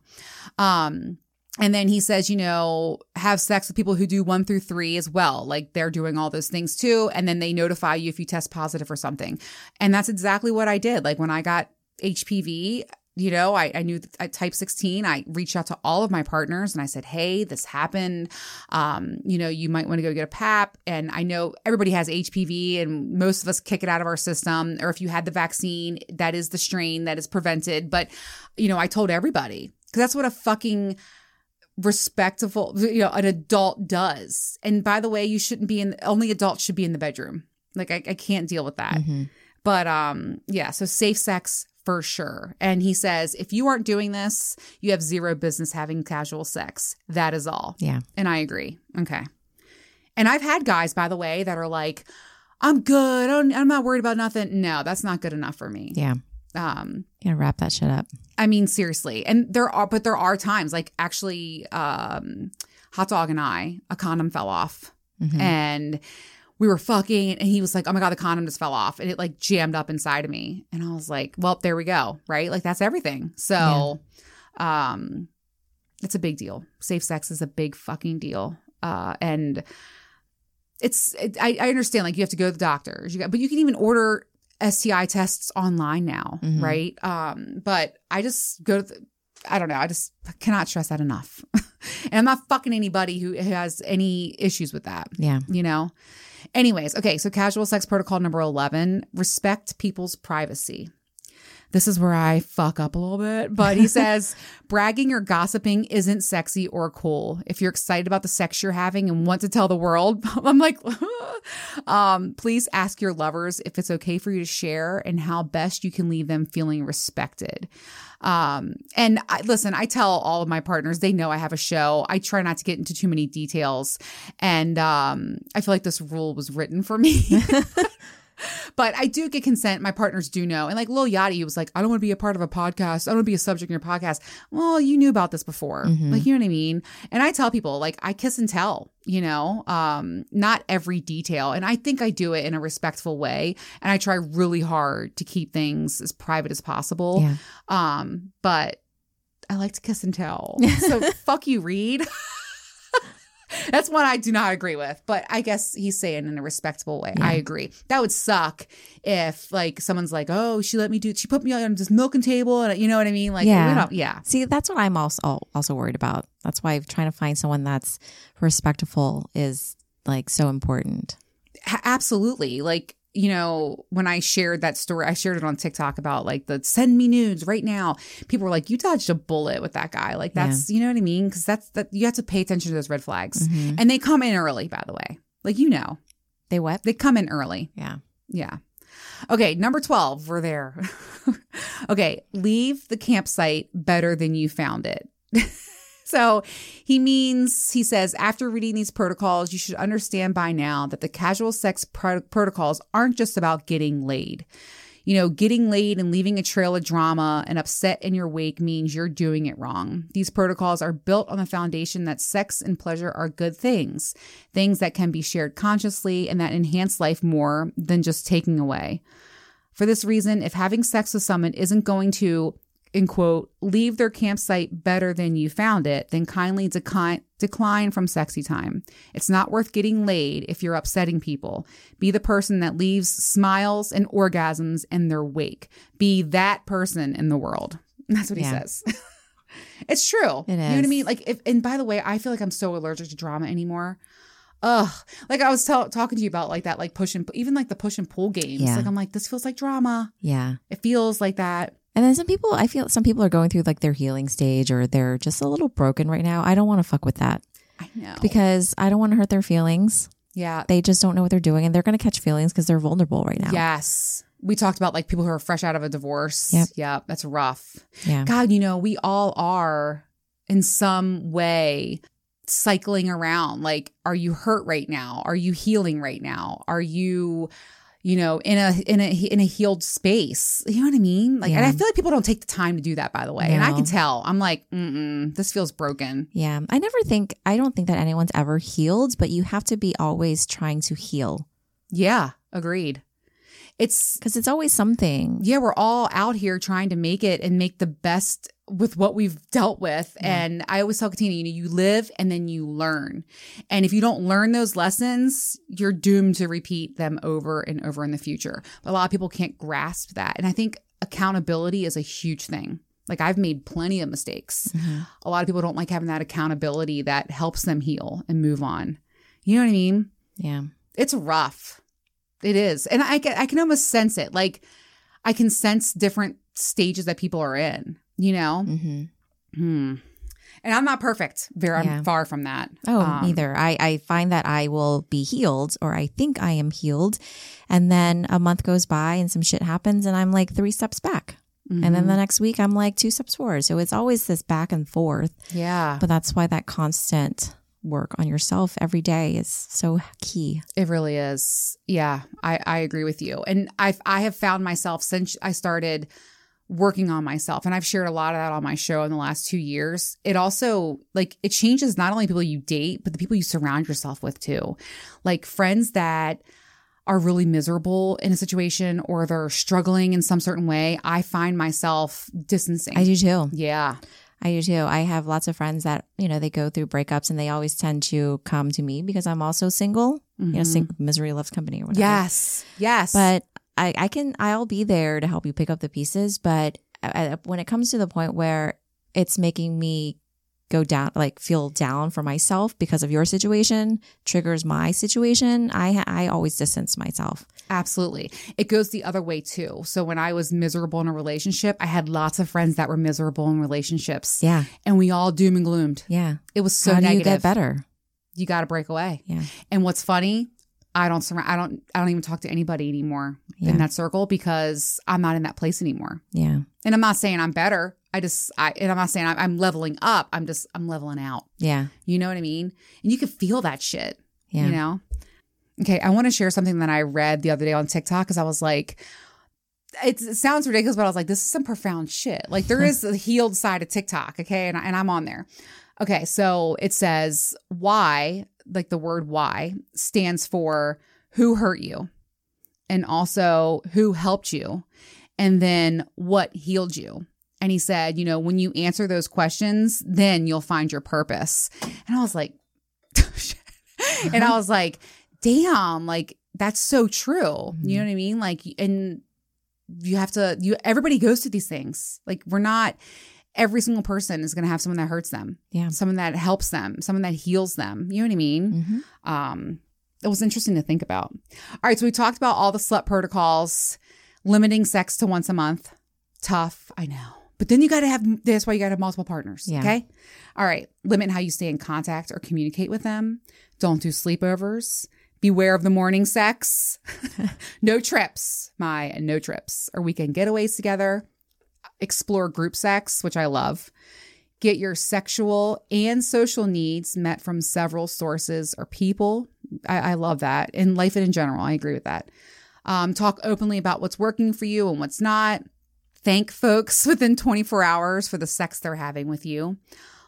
Um, and then he says, you know, have sex with people who do one through three as well. Like they're doing all those things too, and then they notify you if you test positive or something. And that's exactly what I did. Like when I got HPV. You know, I, I knew at type 16, I reached out to all of my partners and I said, Hey, this happened. Um, you know, you might want to go get a PAP. And I know everybody has HPV and most of us kick it out of our system. Or if you had the vaccine, that is the strain that is prevented. But, you know, I told everybody because that's what a fucking respectful, you know, an adult does. And by the way, you shouldn't be in, only adults should be in the bedroom. Like I, I can't deal with that. Mhm. But um, yeah, so safe sex for sure. And he says, if you aren't doing this, you have zero business having casual sex. That is all. Yeah. And I agree. Okay. And I've had guys, by the way, that are like, I'm good. I don't, I'm not worried about nothing. No, that's not good enough for me. Yeah. Um, You gotta wrap that shit up. I mean, seriously. And there are, but there are times like actually, um, Hot Dog and I, a condom fell off Mhm. and we were fucking and he was like, oh my God, the condom just fell off and it like jammed up inside of me. And I was like, well, there we go. Right. Like that's everything. So, um, it's a big deal. Safe sex is a big fucking deal. Uh, and it's, it, I, I understand like you have to go to the doctors, you got, but you can even order STI tests online now, Mhm. right? Um, but I just go to the, I don't know. I just cannot stress that enough. and I'm not fucking anybody who has any issues with that, Yeah. you know? Anyways, okay, so casual sex protocol number 11 respect people's privacy. This is where I fuck up a little bit, but he says bragging or gossiping isn't sexy or cool. If you're excited about the sex you're having and want to tell the world, I'm like, um, please ask your lovers if it's okay for you to share and how best you can leave them feeling respected. Um, and I, listen, I tell all of my partners, they know I have a show. I try not to get into too many details. And um, I feel like this rule was written for me. But I do get consent. My partners do know. And like Lil Yachty was like, I don't want to be a part of a podcast. I don't want to be a subject in your podcast. Well, you knew about this before. Mhm. Like, you know what I mean? And I tell people, like, I kiss and tell, you know, um, not every detail. And I think I do it in a respectful way. And I try really hard to keep things as private as possible. Yeah. Um, but I like to kiss and tell. So fuck you, Reid. That's one I do not agree with, but I guess he's saying in a respectable way. I agree. That would suck if like someone's like, "Oh, she let me do. She put me on this milking table," and you know what I mean? Like, Yeah. yeah, See, that's what I'm also also worried about. That's why trying to find someone that's respectful is like so important. A- absolutely. Like, you know, when I shared that story, I shared it on TikTok about like the send me nudes right now. People were like, "You dodged a bullet with that guy." Like, that's you know what I mean? Because that's that you have to pay attention to those red flags, Mhm. and they come in early. By the way, like you know, They what? they come in early. Yeah. Yeah. Okay, number 12, we're there. okay, leave the campsite better than you found it. so he means, he says, after reading these protocols, you should understand by now that the casual sex pro- protocols aren't just about getting laid. You know, getting laid and leaving a trail of drama and upset in your wake means you're doing it wrong. These protocols are built on the foundation that sex and pleasure are good things, things that can be shared consciously and that enhance life more than just taking away. For this reason, if having sex with someone isn't going to, in quote, leave their campsite better than you found it, then kindly decline, decline from sexy time. It's not worth getting laid if you're upsetting people. Be the person that leaves smiles and orgasms in their wake. Be that person in the world. That's what he says. it's true. It You know what I mean? Like, if, and by the way, I feel like I'm so allergic to drama anymore. Ugh, like I was tell- talking to you about like that, like push and even like the push and pull games. Yeah. Like I'm like, this feels like drama. Yeah. It feels like that. And then some people, I feel some people are going through like their healing stage or they're just a little broken right now. I don't want to fuck with that I know. because I don't want to hurt their feelings. yeah, They just don't know what they're doing and they're going to catch feelings because they're vulnerable right now. yes. We talked about like people who are fresh out of a divorce. Yep. Yeah, that's rough. Yeah. God, you know, we all are in some way cycling around. Like, are you hurt right now? Are you healing right now? Are you, you know, in a in a in a healed space? You know what I mean? Like, and I feel like people don't take the time to do that. By the way, and I can tell. I'm like, mm this feels broken. Yeah. I never think, I don't think that anyone's ever healed, but you have to be always trying to heal Yeah, agreed. It's because it's always something. yeah, we're all out here trying to make it and make the best with what we've dealt with. Yeah. And I always tell Katina, you know, you live and then you learn. And if you don't learn those lessons, you're doomed to repeat them over and over in the future. But a lot of people can't grasp that. And I think accountability is a huge thing. Like I've made plenty of mistakes. Mhm. A lot of people don't like having that accountability that helps them heal and move on. You know what I mean? Yeah. it's rough. It is. And I can I can almost sense it. Like I can sense different stages that people are in, you know? hmm Hmm. And I'm not perfect. Very Yeah. I'm far from that. Oh, Um, neither. I, I find that I will be healed or I think I am healed. And then a month goes by and some shit happens and I'm like three steps back. And then mhm. the next week I'm like two steps forward. So it's always this back and forth. Yeah. But that's why that constant work on yourself every day is so key. It really is. Yeah, I, I agree with you. And I've I have found myself since I started working on myself, and I've shared a lot of that on my show in the last two years. It also like it changes not only people you date, but the people you surround yourself with too. Like friends that are really miserable in a situation or they're struggling in some certain way, I find myself distancing. I do too. yeah. I do too. I have lots of friends that, you know, they go through breakups and they always tend to come to me because I'm also single. You know, sing- mm-hmm. misery loves company or whatever. Yes. Yes. But I, I can, I'll be there to help you pick up the pieces. But I, I- when it comes to the point where it's making me go down, like feel down for myself because of your situation triggers my situation, I I always distance myself. Absolutely. It goes the other way too. So when I was miserable in a relationship, I had lots of friends that were miserable in relationships. Yeah. And we all doom and gloomed. Yeah. It was so How do negative. you get better? You got to break away. Yeah. And what's funny, I don't surround, I don't, I don't even talk to anybody anymore Yeah. in that circle because I'm not in that place anymore. Yeah. And I'm not saying I'm better. I just, I, and I'm not saying I'm, I'm leveling up. I'm just, I'm leveling out. Yeah. You know what I mean? And you can feel that shit. Yeah. You know? Okay, I want to share something that I read the other day on TikTok because I was like, it, it sounds ridiculous, but I was like, this is some profound shit. Like there is a healed side of TikTok, okay, and, and I'm on there. Okay, so it says why, like the word why stands for who hurt you, and also who helped you, and then what healed you. And he said, you know, when you answer those questions, then you'll find your purpose. And I was like, and I was like, damn, like that's so true. You know what I mean? Like, and you have to, you, everybody goes through these things. Like, we're not, every single person is going to have someone that hurts them, Yeah. someone that helps them, someone that heals them. You know what I mean? Mhm. Um, it was interesting to think about. All right. So we talked about all the slut protocols, limiting sex to once a month. Tough. I know. But then you got to have, that's why you got to have multiple partners. Yeah. Okay. All right. Limit how you stay in contact or communicate with them. Don't do sleepovers. Beware of the morning sex. no trips. My no trips or weekend getaways together. Explore group sex, which I love. Get your sexual and social needs met from several sources or people. I, I love that. In life and in general, I agree with that. Um, talk openly about what's working for you and what's not. Thank folks within 24 hours for the sex they're having with you.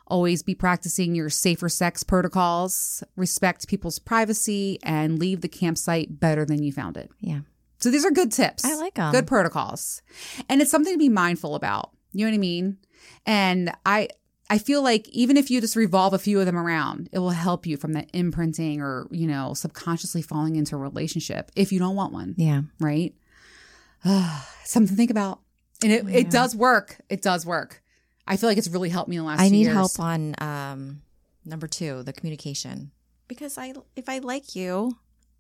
Always be practicing your safer sex protocols, respect people's privacy, and leave the campsite better than you found it. Yeah. So these are good tips. I like 'em. Good protocols. And it's something to be mindful about. You know what I mean? And I I feel like even if you just revolve a few of them around, it will help you from that imprinting or, you know, subconsciously falling into a relationship if you don't want one, Yeah. right? something to think about. And it, it does work. It does work. I feel like it's really helped me in the last I two need years. help on um number two, the communication. Because I if I like you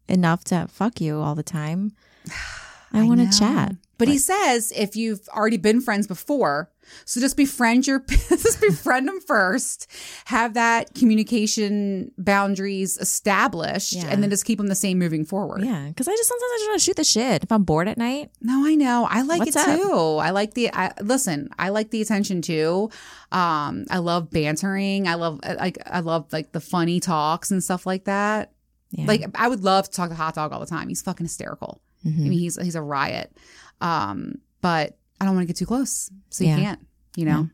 enough to fuck you all the time, I, want to chat. But he says if you've already been friends before, so just befriend your just befriend them first, have that communication boundaries established, Yeah. and then just keep them the same moving forward. Yeah, because I just sometimes I just want to shoot the shit. If I'm bored at night, No, I know. I like What's it up? too. I like the. I, listen, I like the attention too. Um, I love bantering. I love like I love like the funny talks and stuff like that. yeah. Like I would love to talk to Hot Dog all the time. He's fucking hysterical. I Mhm. mean, he's he's a riot. Um, but I don't want to get too close, so you Yeah. can't. You know.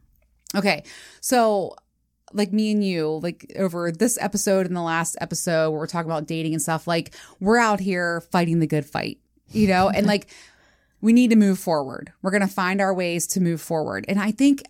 Okay, so like me and you, like over this episode and the last episode where we're talking about dating and stuff, like we're out here fighting the good fight, you know, and like we need to move forward. We're gonna find our ways to move forward, and I think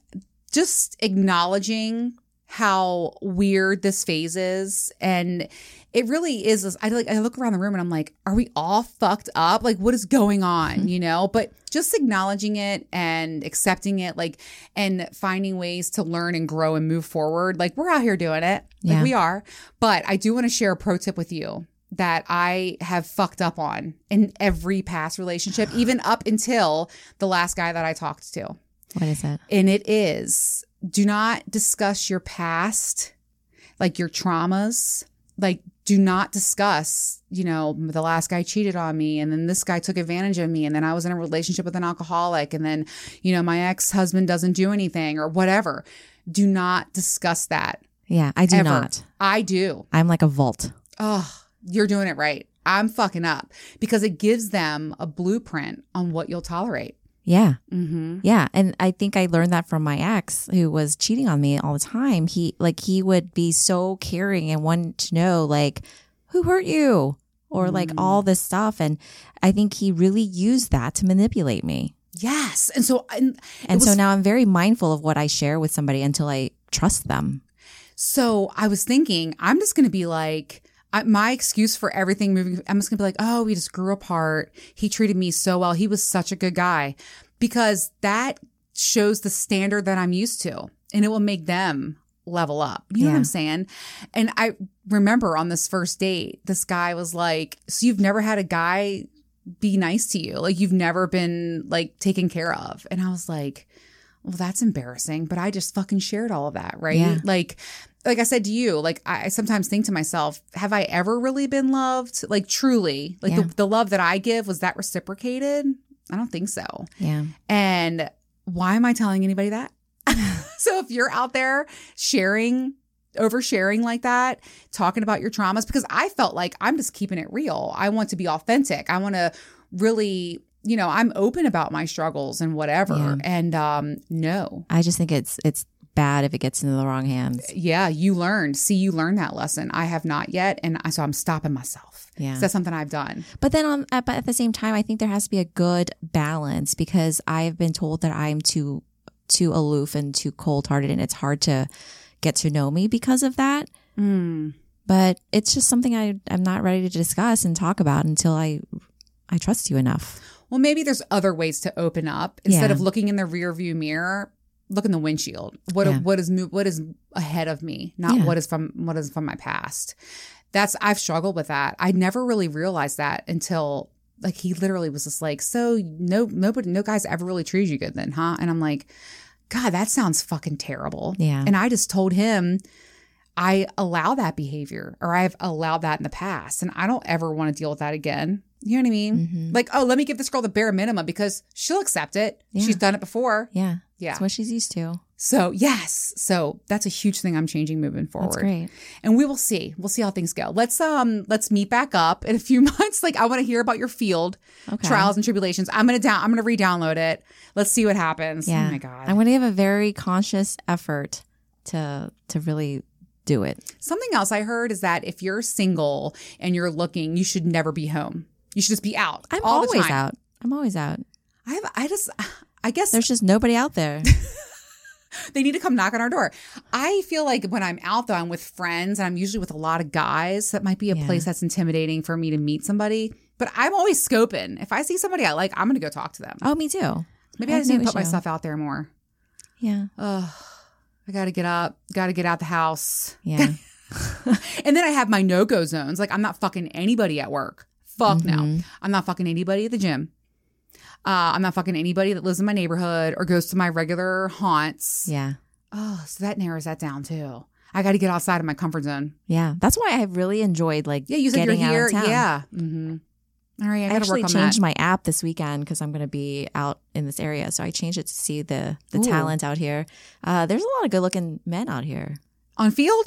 just acknowledging how weird this phase is and it really is i like i look around the room and i'm like are we all fucked up? Like what is going on? Mm-hmm. You know? But just acknowledging it and accepting it like and finding ways to learn and grow and move forward like we're out here doing it. Like Yeah. we are. But i do want to share a pro tip with you that I have fucked up on in every past relationship, even up until the last guy that I talked to. What is it? and it is do not discuss your past like your traumas like do not discuss you know the last guy cheated on me and then this guy took advantage of me and then i was in a relationship with an alcoholic and then you know my ex-husband doesn't do anything or whatever. Do not discuss that. Yeah, I do ever. not. i do. I'm like a vault. oh you're doing it right. I'm fucking up because it gives them a blueprint on what you'll tolerate Yeah. mm-hmm Yeah, and I think I learned that from my ex who was cheating on me all the time. He like he would be so caring and want to know like who hurt you or like Mm. all this stuff and I think he really used that to manipulate me. yes and so and, And it so now I'm very mindful of what I share with somebody until I trust them. So I was thinking, I'm just going to be like, I, my excuse for everything moving, I'm just to be like, oh, we just grew apart. He treated me so well. He was such a good guy because that shows the standard that I'm used to and it will make them level up. You know what I'm saying? And I remember on this first date, this guy was like, So you've never had a guy be nice to you? Like you've never been like taken care of. And I was like, Well, that's embarrassing. But I just fucking shared all of that, right? Yeah. Like like I said to you, like I sometimes think to myself, have I ever really been loved? Like truly, like Yeah. the, the love that I give, was that reciprocated? I don't think so. Yeah. And why am I telling anybody that? so if you're out there sharing, oversharing like that, talking about your traumas, because I felt like I'm just keeping it real. I want to be authentic. I want to really, you know, I'm open about my struggles and whatever. Yeah. And um, no. I just think it's it's bad if it gets into the wrong hands. Yeah, you learned. See, you learned that lesson. I have not yet. And I, so I'm stopping myself. Yeah. So that's something I've done. But then on at, but at the same time, I think there has to be a good balance because I've been told that I'm too too aloof and too cold hearted, and it's hard to get to know me because of that. Mm. But it's just something I I'm not ready to discuss and talk about until I I trust you enough. Well, maybe there's other ways to open up instead Yeah. of looking in the rear view mirror. Look in the windshield. What Yeah. what is what is ahead of me, not Yeah. what is from what is from my past. That's I've struggled with that. I never really realized that until like he literally was just like, so no nobody no guys ever really treated you good then, huh? And I'm like, God, that sounds fucking terrible. Yeah. And I just told him I allow that behavior or I've allowed that in the past and I don't ever want to deal with that again. You know what I mean? Mhm. Like, oh, let me give this girl the bare minimum because she'll accept it. Yeah. She's done it before. Yeah, Yeah. that's what she's used to. So, yes. So, that's a huge thing I'm changing moving forward. That's great. And we will see. We'll see how things go. Let's um let's meet back up in a few months. Like I want to hear about your Feeld Okay. trials and tribulations. I'm going to down I'm going to re-download it. Let's see what happens. Yeah. Oh my god. I'm going to give a very conscious effort to to really do it. Something else I heard is that if you're single and you're looking, you should never be home. You should just be out I'm all the always out. I'm always out. I have I just I guess There's just nobody out there. they need to come knock on our door. I feel like when I'm out though, I'm with friends and I'm usually with a lot of guys. That might be a Yeah. place that's intimidating for me to meet somebody. But I'm always scoping. If I see somebody I like, I'm gonna go talk to them. oh, me too. Maybe I I, just need to put myself out there more. Yeah. Ugh. I gotta get up, gotta get out the house. Yeah. And then I have my no-go zones. Like I'm not fucking anybody at work. Fuck no. Mhm. I'm not fucking anybody at the gym. Uh, I'm not fucking anybody that lives in my neighborhood or goes to my regular haunts. yeah. Oh, so that narrows that down too. I got to get outside of my comfort zone. Yeah. That's why I really enjoyed like Yeah, you said getting you're here. out of town. Yeah. Mm-hmm. All right, I, I, got to actually work on changed that. my app this weekend because I'm going to be out in this area. So I changed it to see the the Ooh. talent out here. Uh, there's a lot of good looking men out here. on Feeld.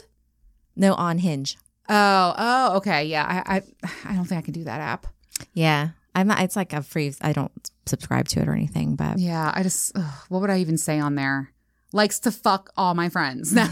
No, on Hinge. Oh, oh, okay, yeah. I, I, I don't think I can do that app. Yeah, I'm not. It's like a free. I don't subscribe to it or anything, but Yeah, I just, ugh, what would I even say on there? Likes to fuck all my friends.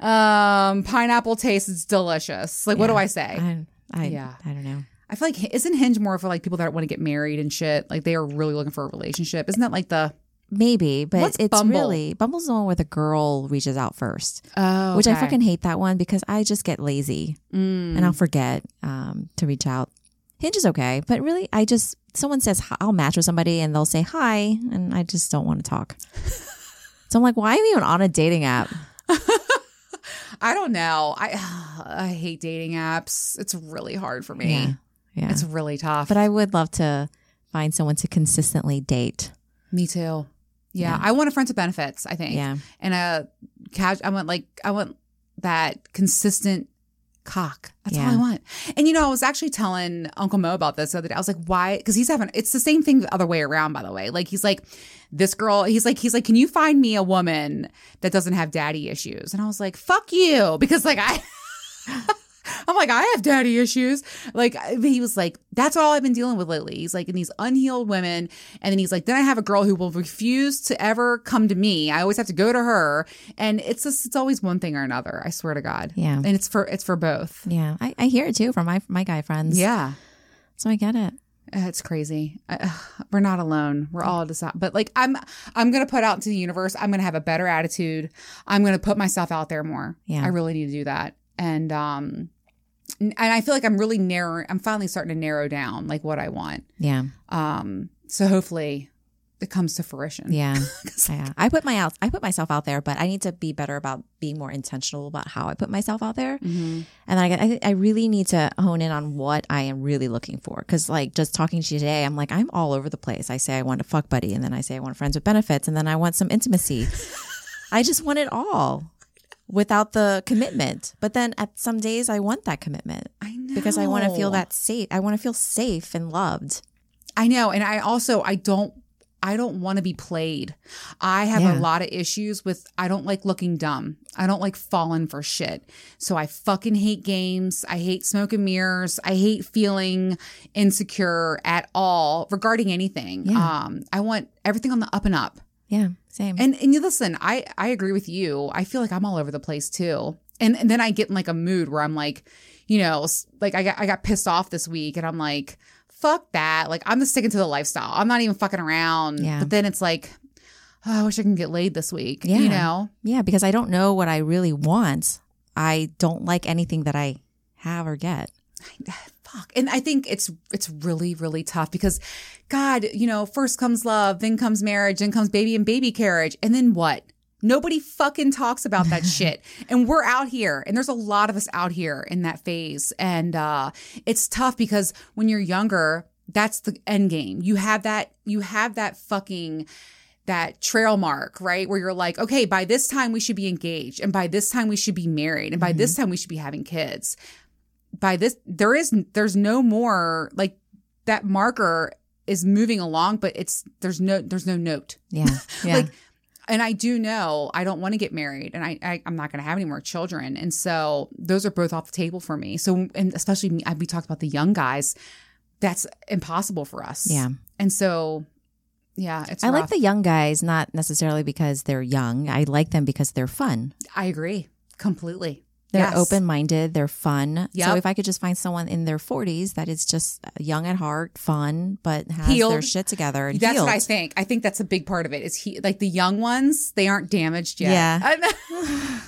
Um, pineapple tastes delicious. Like, what do I say? I, I, Yeah. I don't know. I feel like isn't Hinge more for like people that want to get married and shit? Like they are really looking for a relationship. Isn't that like the Maybe, but What's it's Bumble? really Bumble's the one where the girl reaches out first, oh, which I fucking hate that one because I just get lazy Mm. and I'll forget um, to reach out. Hinge is okay, but really, I just someone says hi- I'll match with somebody and they'll say hi, and I just don't want to talk. so I'm like, why am I even on a dating app? I don't know. I I hate dating apps. It's really hard for me. Yeah, yeah. It's really tough. but I would love to find someone to consistently date. me too. Yeah, Yeah. I want a friends with benefits. I think. Yeah, and a cash. I want like I want that consistent cock. That's all I want. And you know, I was actually telling Uncle Mo about this the other day. I was like, why? Because he's having. It's the same thing the other way around, by the way. Like he's like, this girl. He's like, he's like, can you find me a woman that doesn't have daddy issues? And I was like, fuck you, because like I. I'm like, I have daddy issues. Like, he was like, that's all I've been dealing with lately. He's like, and these unhealed women. And then he's like, then I have a girl who will refuse to ever come to me. I always have to go to her. And it's just, it's always one thing or another. I swear to God. Yeah. And it's for, it's for both. yeah. I, I hear it too from my my guy friends. Yeah. so I get it. Uh, It's crazy. I, we're not alone. We're all just, but like I'm, I'm gonna put out into the universe. I'm gonna have a better attitude. I'm gonna put myself out there more. Yeah. I really need to do that. And um, and I feel like I'm really narrow. I'm finally starting to narrow down like what I want. Yeah. Um, so hopefully, it comes to fruition. Yeah. yeah. I put my out I put myself out there, but I need to be better about being more intentional about how I put myself out there. Mm-hmm. And I, I I really need to hone in on what I am really looking for. Cause like just talking to you today, I'm like, I'm all over the place. I say I want a fuck buddy, and then I say I want friends with benefits, and then I want some intimacy. I just want it all without the commitment. But then at some days I want that commitment. I know. Because I want to feel that safe. I want to feel safe and loved. I know. And I also, I don't, I don't want to be played. I have Yeah. a lot of issues with, I don't like looking dumb. I don't like falling for shit. So I fucking hate games. I hate smoke and mirrors. I hate feeling insecure at all regarding anything. Yeah. Um, I want everything on the up and up. Yeah, same. And and you listen, I I agree with you. I feel like I'm all over the place too. And and then I get in like a mood where I'm like, you know, like I got I got pissed off this week and I'm like, fuck that. Like I'm just sticking to the lifestyle. I'm not even fucking around. Yeah. But then it's like, oh, I wish I can get laid this week. Yeah. You know? yeah, because I don't know what I really want. I don't like anything that I have or get. Fuck. And I think it's it's really, really tough because God, you know, first comes love, then comes marriage, then comes baby and baby carriage. And then what? Nobody fucking talks about that shit. And we're out here, and there's a lot of us out here in that phase. And uh it's tough because when you're younger, that's the end game. You have that, you have that fucking that trail mark, right? Where you're like, okay, by this time we should be engaged, and by this time we should be married, and by this time we should be having kids. By this, there is there's no more like that marker is moving along, but it's there's no there's no note. Yeah. Yeah. Like, and I do know I don't want to get married, and I, I I'm not going to have any more children, and so those are both off the table for me. So, and especially me, we talked about the young guys, that's impossible for us. yeah. and so yeah, it's. I like the young guys, not necessarily because they're young. I like them because they're fun. I agree completely. They're Yes. open minded. They're fun. Yep. So if I could just find someone in their 40s that is just uh, young at heart, fun, but has Healed. their shit together and That's healed. what I think. I think that's a big part of it. Is he like the young ones? They aren't damaged yet. Yeah.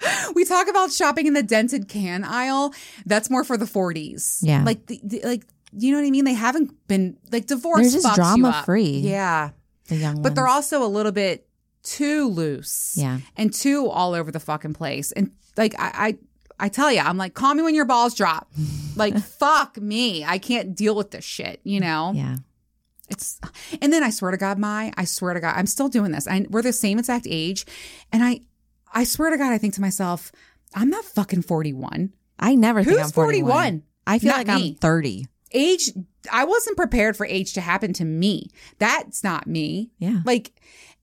we talk about shopping in the dented can aisle. That's more for the forties. Yeah. like the, the- like you know what I mean. They haven't been like divorce. They're just drama free. Yeah, the young but they're also a little bit too loose. Yeah. and too all over the fucking place. And like I, I, I tell you, I'm like, call me when your balls drop. like fuck me, I can't deal with this shit. You know. Yeah. It's and then I swear to God, my I swear to God, I'm still doing this. I we're the same exact age, and I I swear to God, I think to myself, I'm not fucking 41. I never think I'm 41. 41? I feel Not like me. I'm 30. Age, I wasn't prepared for age to happen to me. That's not me. Yeah. Like,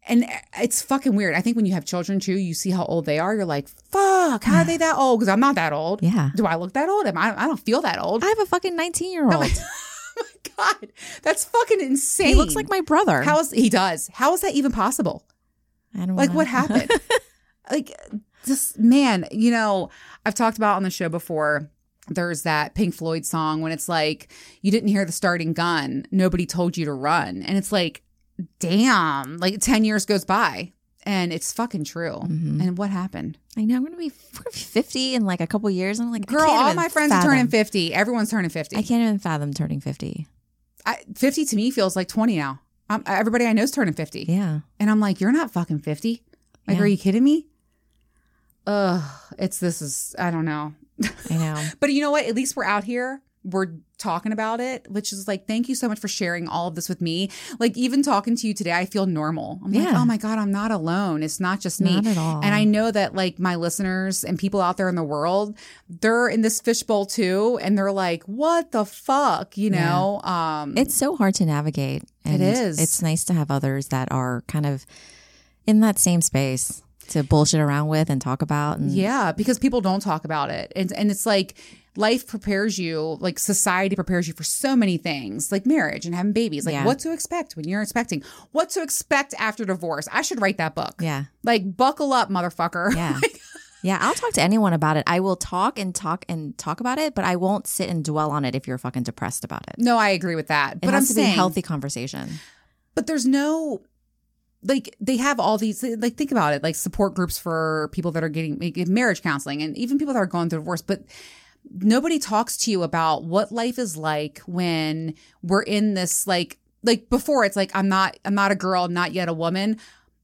and uh, it's fucking weird. I think when you have children too, you see how old they are. You're like, fuck, how are they that old? Because I'm not that old. Yeah. Do I look that old? Am I? I don't feel that old. I have a fucking 19 year old. oh my god, that's fucking insane. He looks like my brother. How is he does? How is that even possible? I don't Like know. what happened? like this man, you know, I've talked about on the show before. There's that Pink Floyd song when it's like you didn't hear the starting gun, nobody told you to run, and it's like, damn, like ten years goes by and it's fucking true. Mhm. And what happened, I know I'm gonna be we're gonna be 50 in like a couple years. I'm like, girl? All my friends fathom. are turning fifty. Everyone's turning fifty. I can't even fathom turning 50. I, fifty to me feels like twenty now. Um, everybody I know is turning fifty. Yeah. And I'm like, you're not fucking 50. Like, Yeah. are you kidding me? Ugh, it's this is, I don't know. I know. But you know what? At least we're out here. We're talking about it, which is like, thank you so much for sharing all of this with me. Like, even talking to you today, I feel normal. I'm like, oh my God, I'm not alone. It's not just me. Not at all. And I know that like my listeners and people out there in the world, they're in this fishbowl too. And they're like, what the fuck? You Yeah. know? Um, It's so hard to navigate. And is. It's nice to have others that are kind of in that same space to bullshit around with and talk about. And Yeah, because people don't talk about it. And and it's like life prepares you, like society prepares you for so many things, like marriage and having babies, like Yeah. what to expect when you're expecting, what to expect after divorce. I should write that book. Yeah. Like buckle up, motherfucker. Yeah. Yeah, I'll talk to anyone about it. I will talk and talk and talk about it, but I won't sit and dwell on it if you're fucking depressed about it. no, I agree with that. It but has I'm to saying be a healthy conversation. but there's no like they have all these like think about it like support groups for people that are getting marriage counseling and even people that are going through divorce but nobody talks to you about what life is like when we're in this like like before it's like I'm not I'm not a girl, i'm not yet a woman.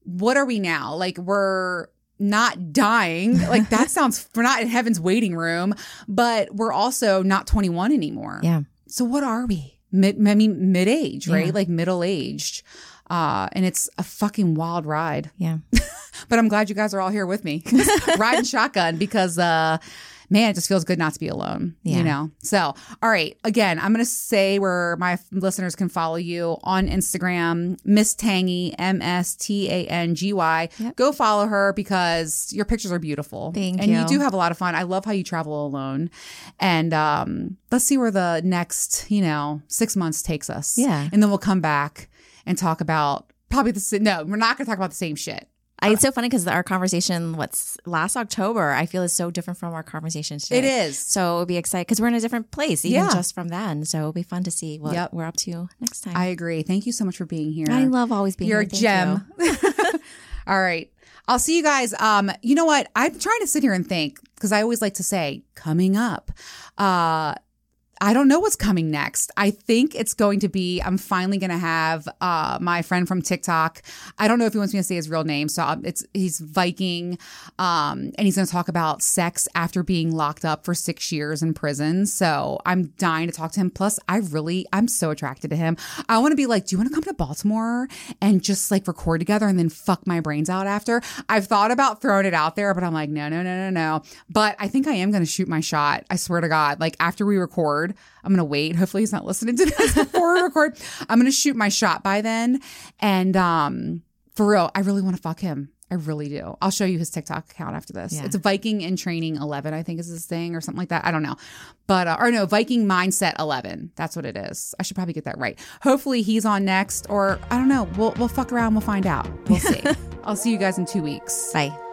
What are we now? Like we're not dying. Like that sounds we're not in heaven's waiting room, but we're also not 21 anymore. Yeah. So what are we? Mid I mean mid age, right? Yeah. Like middle aged. Uh, and it's a fucking wild ride. Yeah. But I'm glad you guys are all here with me, riding shotgun because, uh, man, it just feels good not to be alone. Yeah. You know. So, all right. Again, I'm gonna say where my listeners can follow you on Instagram, Miss Tangy, M S T A N G Y. Yep. Go follow her because your pictures are beautiful. Thank and you you. do have a lot of fun. I love how you travel alone. And um, let's see where the next, you know, six months takes us. Yeah. And then we'll come back and talk about probably the no, we're not gonna talk about the same shit. I, it's so funny because our conversation, what's last October, I feel is so different from our conversation today. It is. So it'll be exciting because we're in a different place, even Yeah. just from then. So it'll be fun to see what Yep. we're up to next time. I agree. Thank you so much for being here. I love always being You're here. a gem. you. All right. I'll see you guys. Um, you know what? I'm trying to sit here and think because I always like to say coming up. Uh I don't know what's coming next. I think it's going to be I'm finally going to have uh my friend from TikTok. I don't know if he wants me to say his real name, so um, it's he's Viking um and he's going to talk about sex after being locked up for 6 years in prison. So, I'm dying to talk to him. Plus, I really I'm so attracted to him. I want to be like, "Do you want to come to Baltimore and just like record together and then fuck my brains out after?" I've thought about throwing it out there, but I'm like, "No, no, no, no, no." But I think I am going to shoot my shot. I swear to God. Like after we record, I'm going to wait. Hopefully he's not listening to this before we record. I'm going to shoot my shot by then. And um for real, I really want to fuck him. I really do. I'll show you his TikTok account after this. Yeah. It's Viking in Training 11, I think is his thing or something like that. I don't know. But, uh, or no, Viking Mindset 11. That's what it is. I should probably get that right. Hopefully he's on next or I don't know. We'll, we'll fuck around. We'll find out. We'll see. I'll see you guys in two weeks. Bye.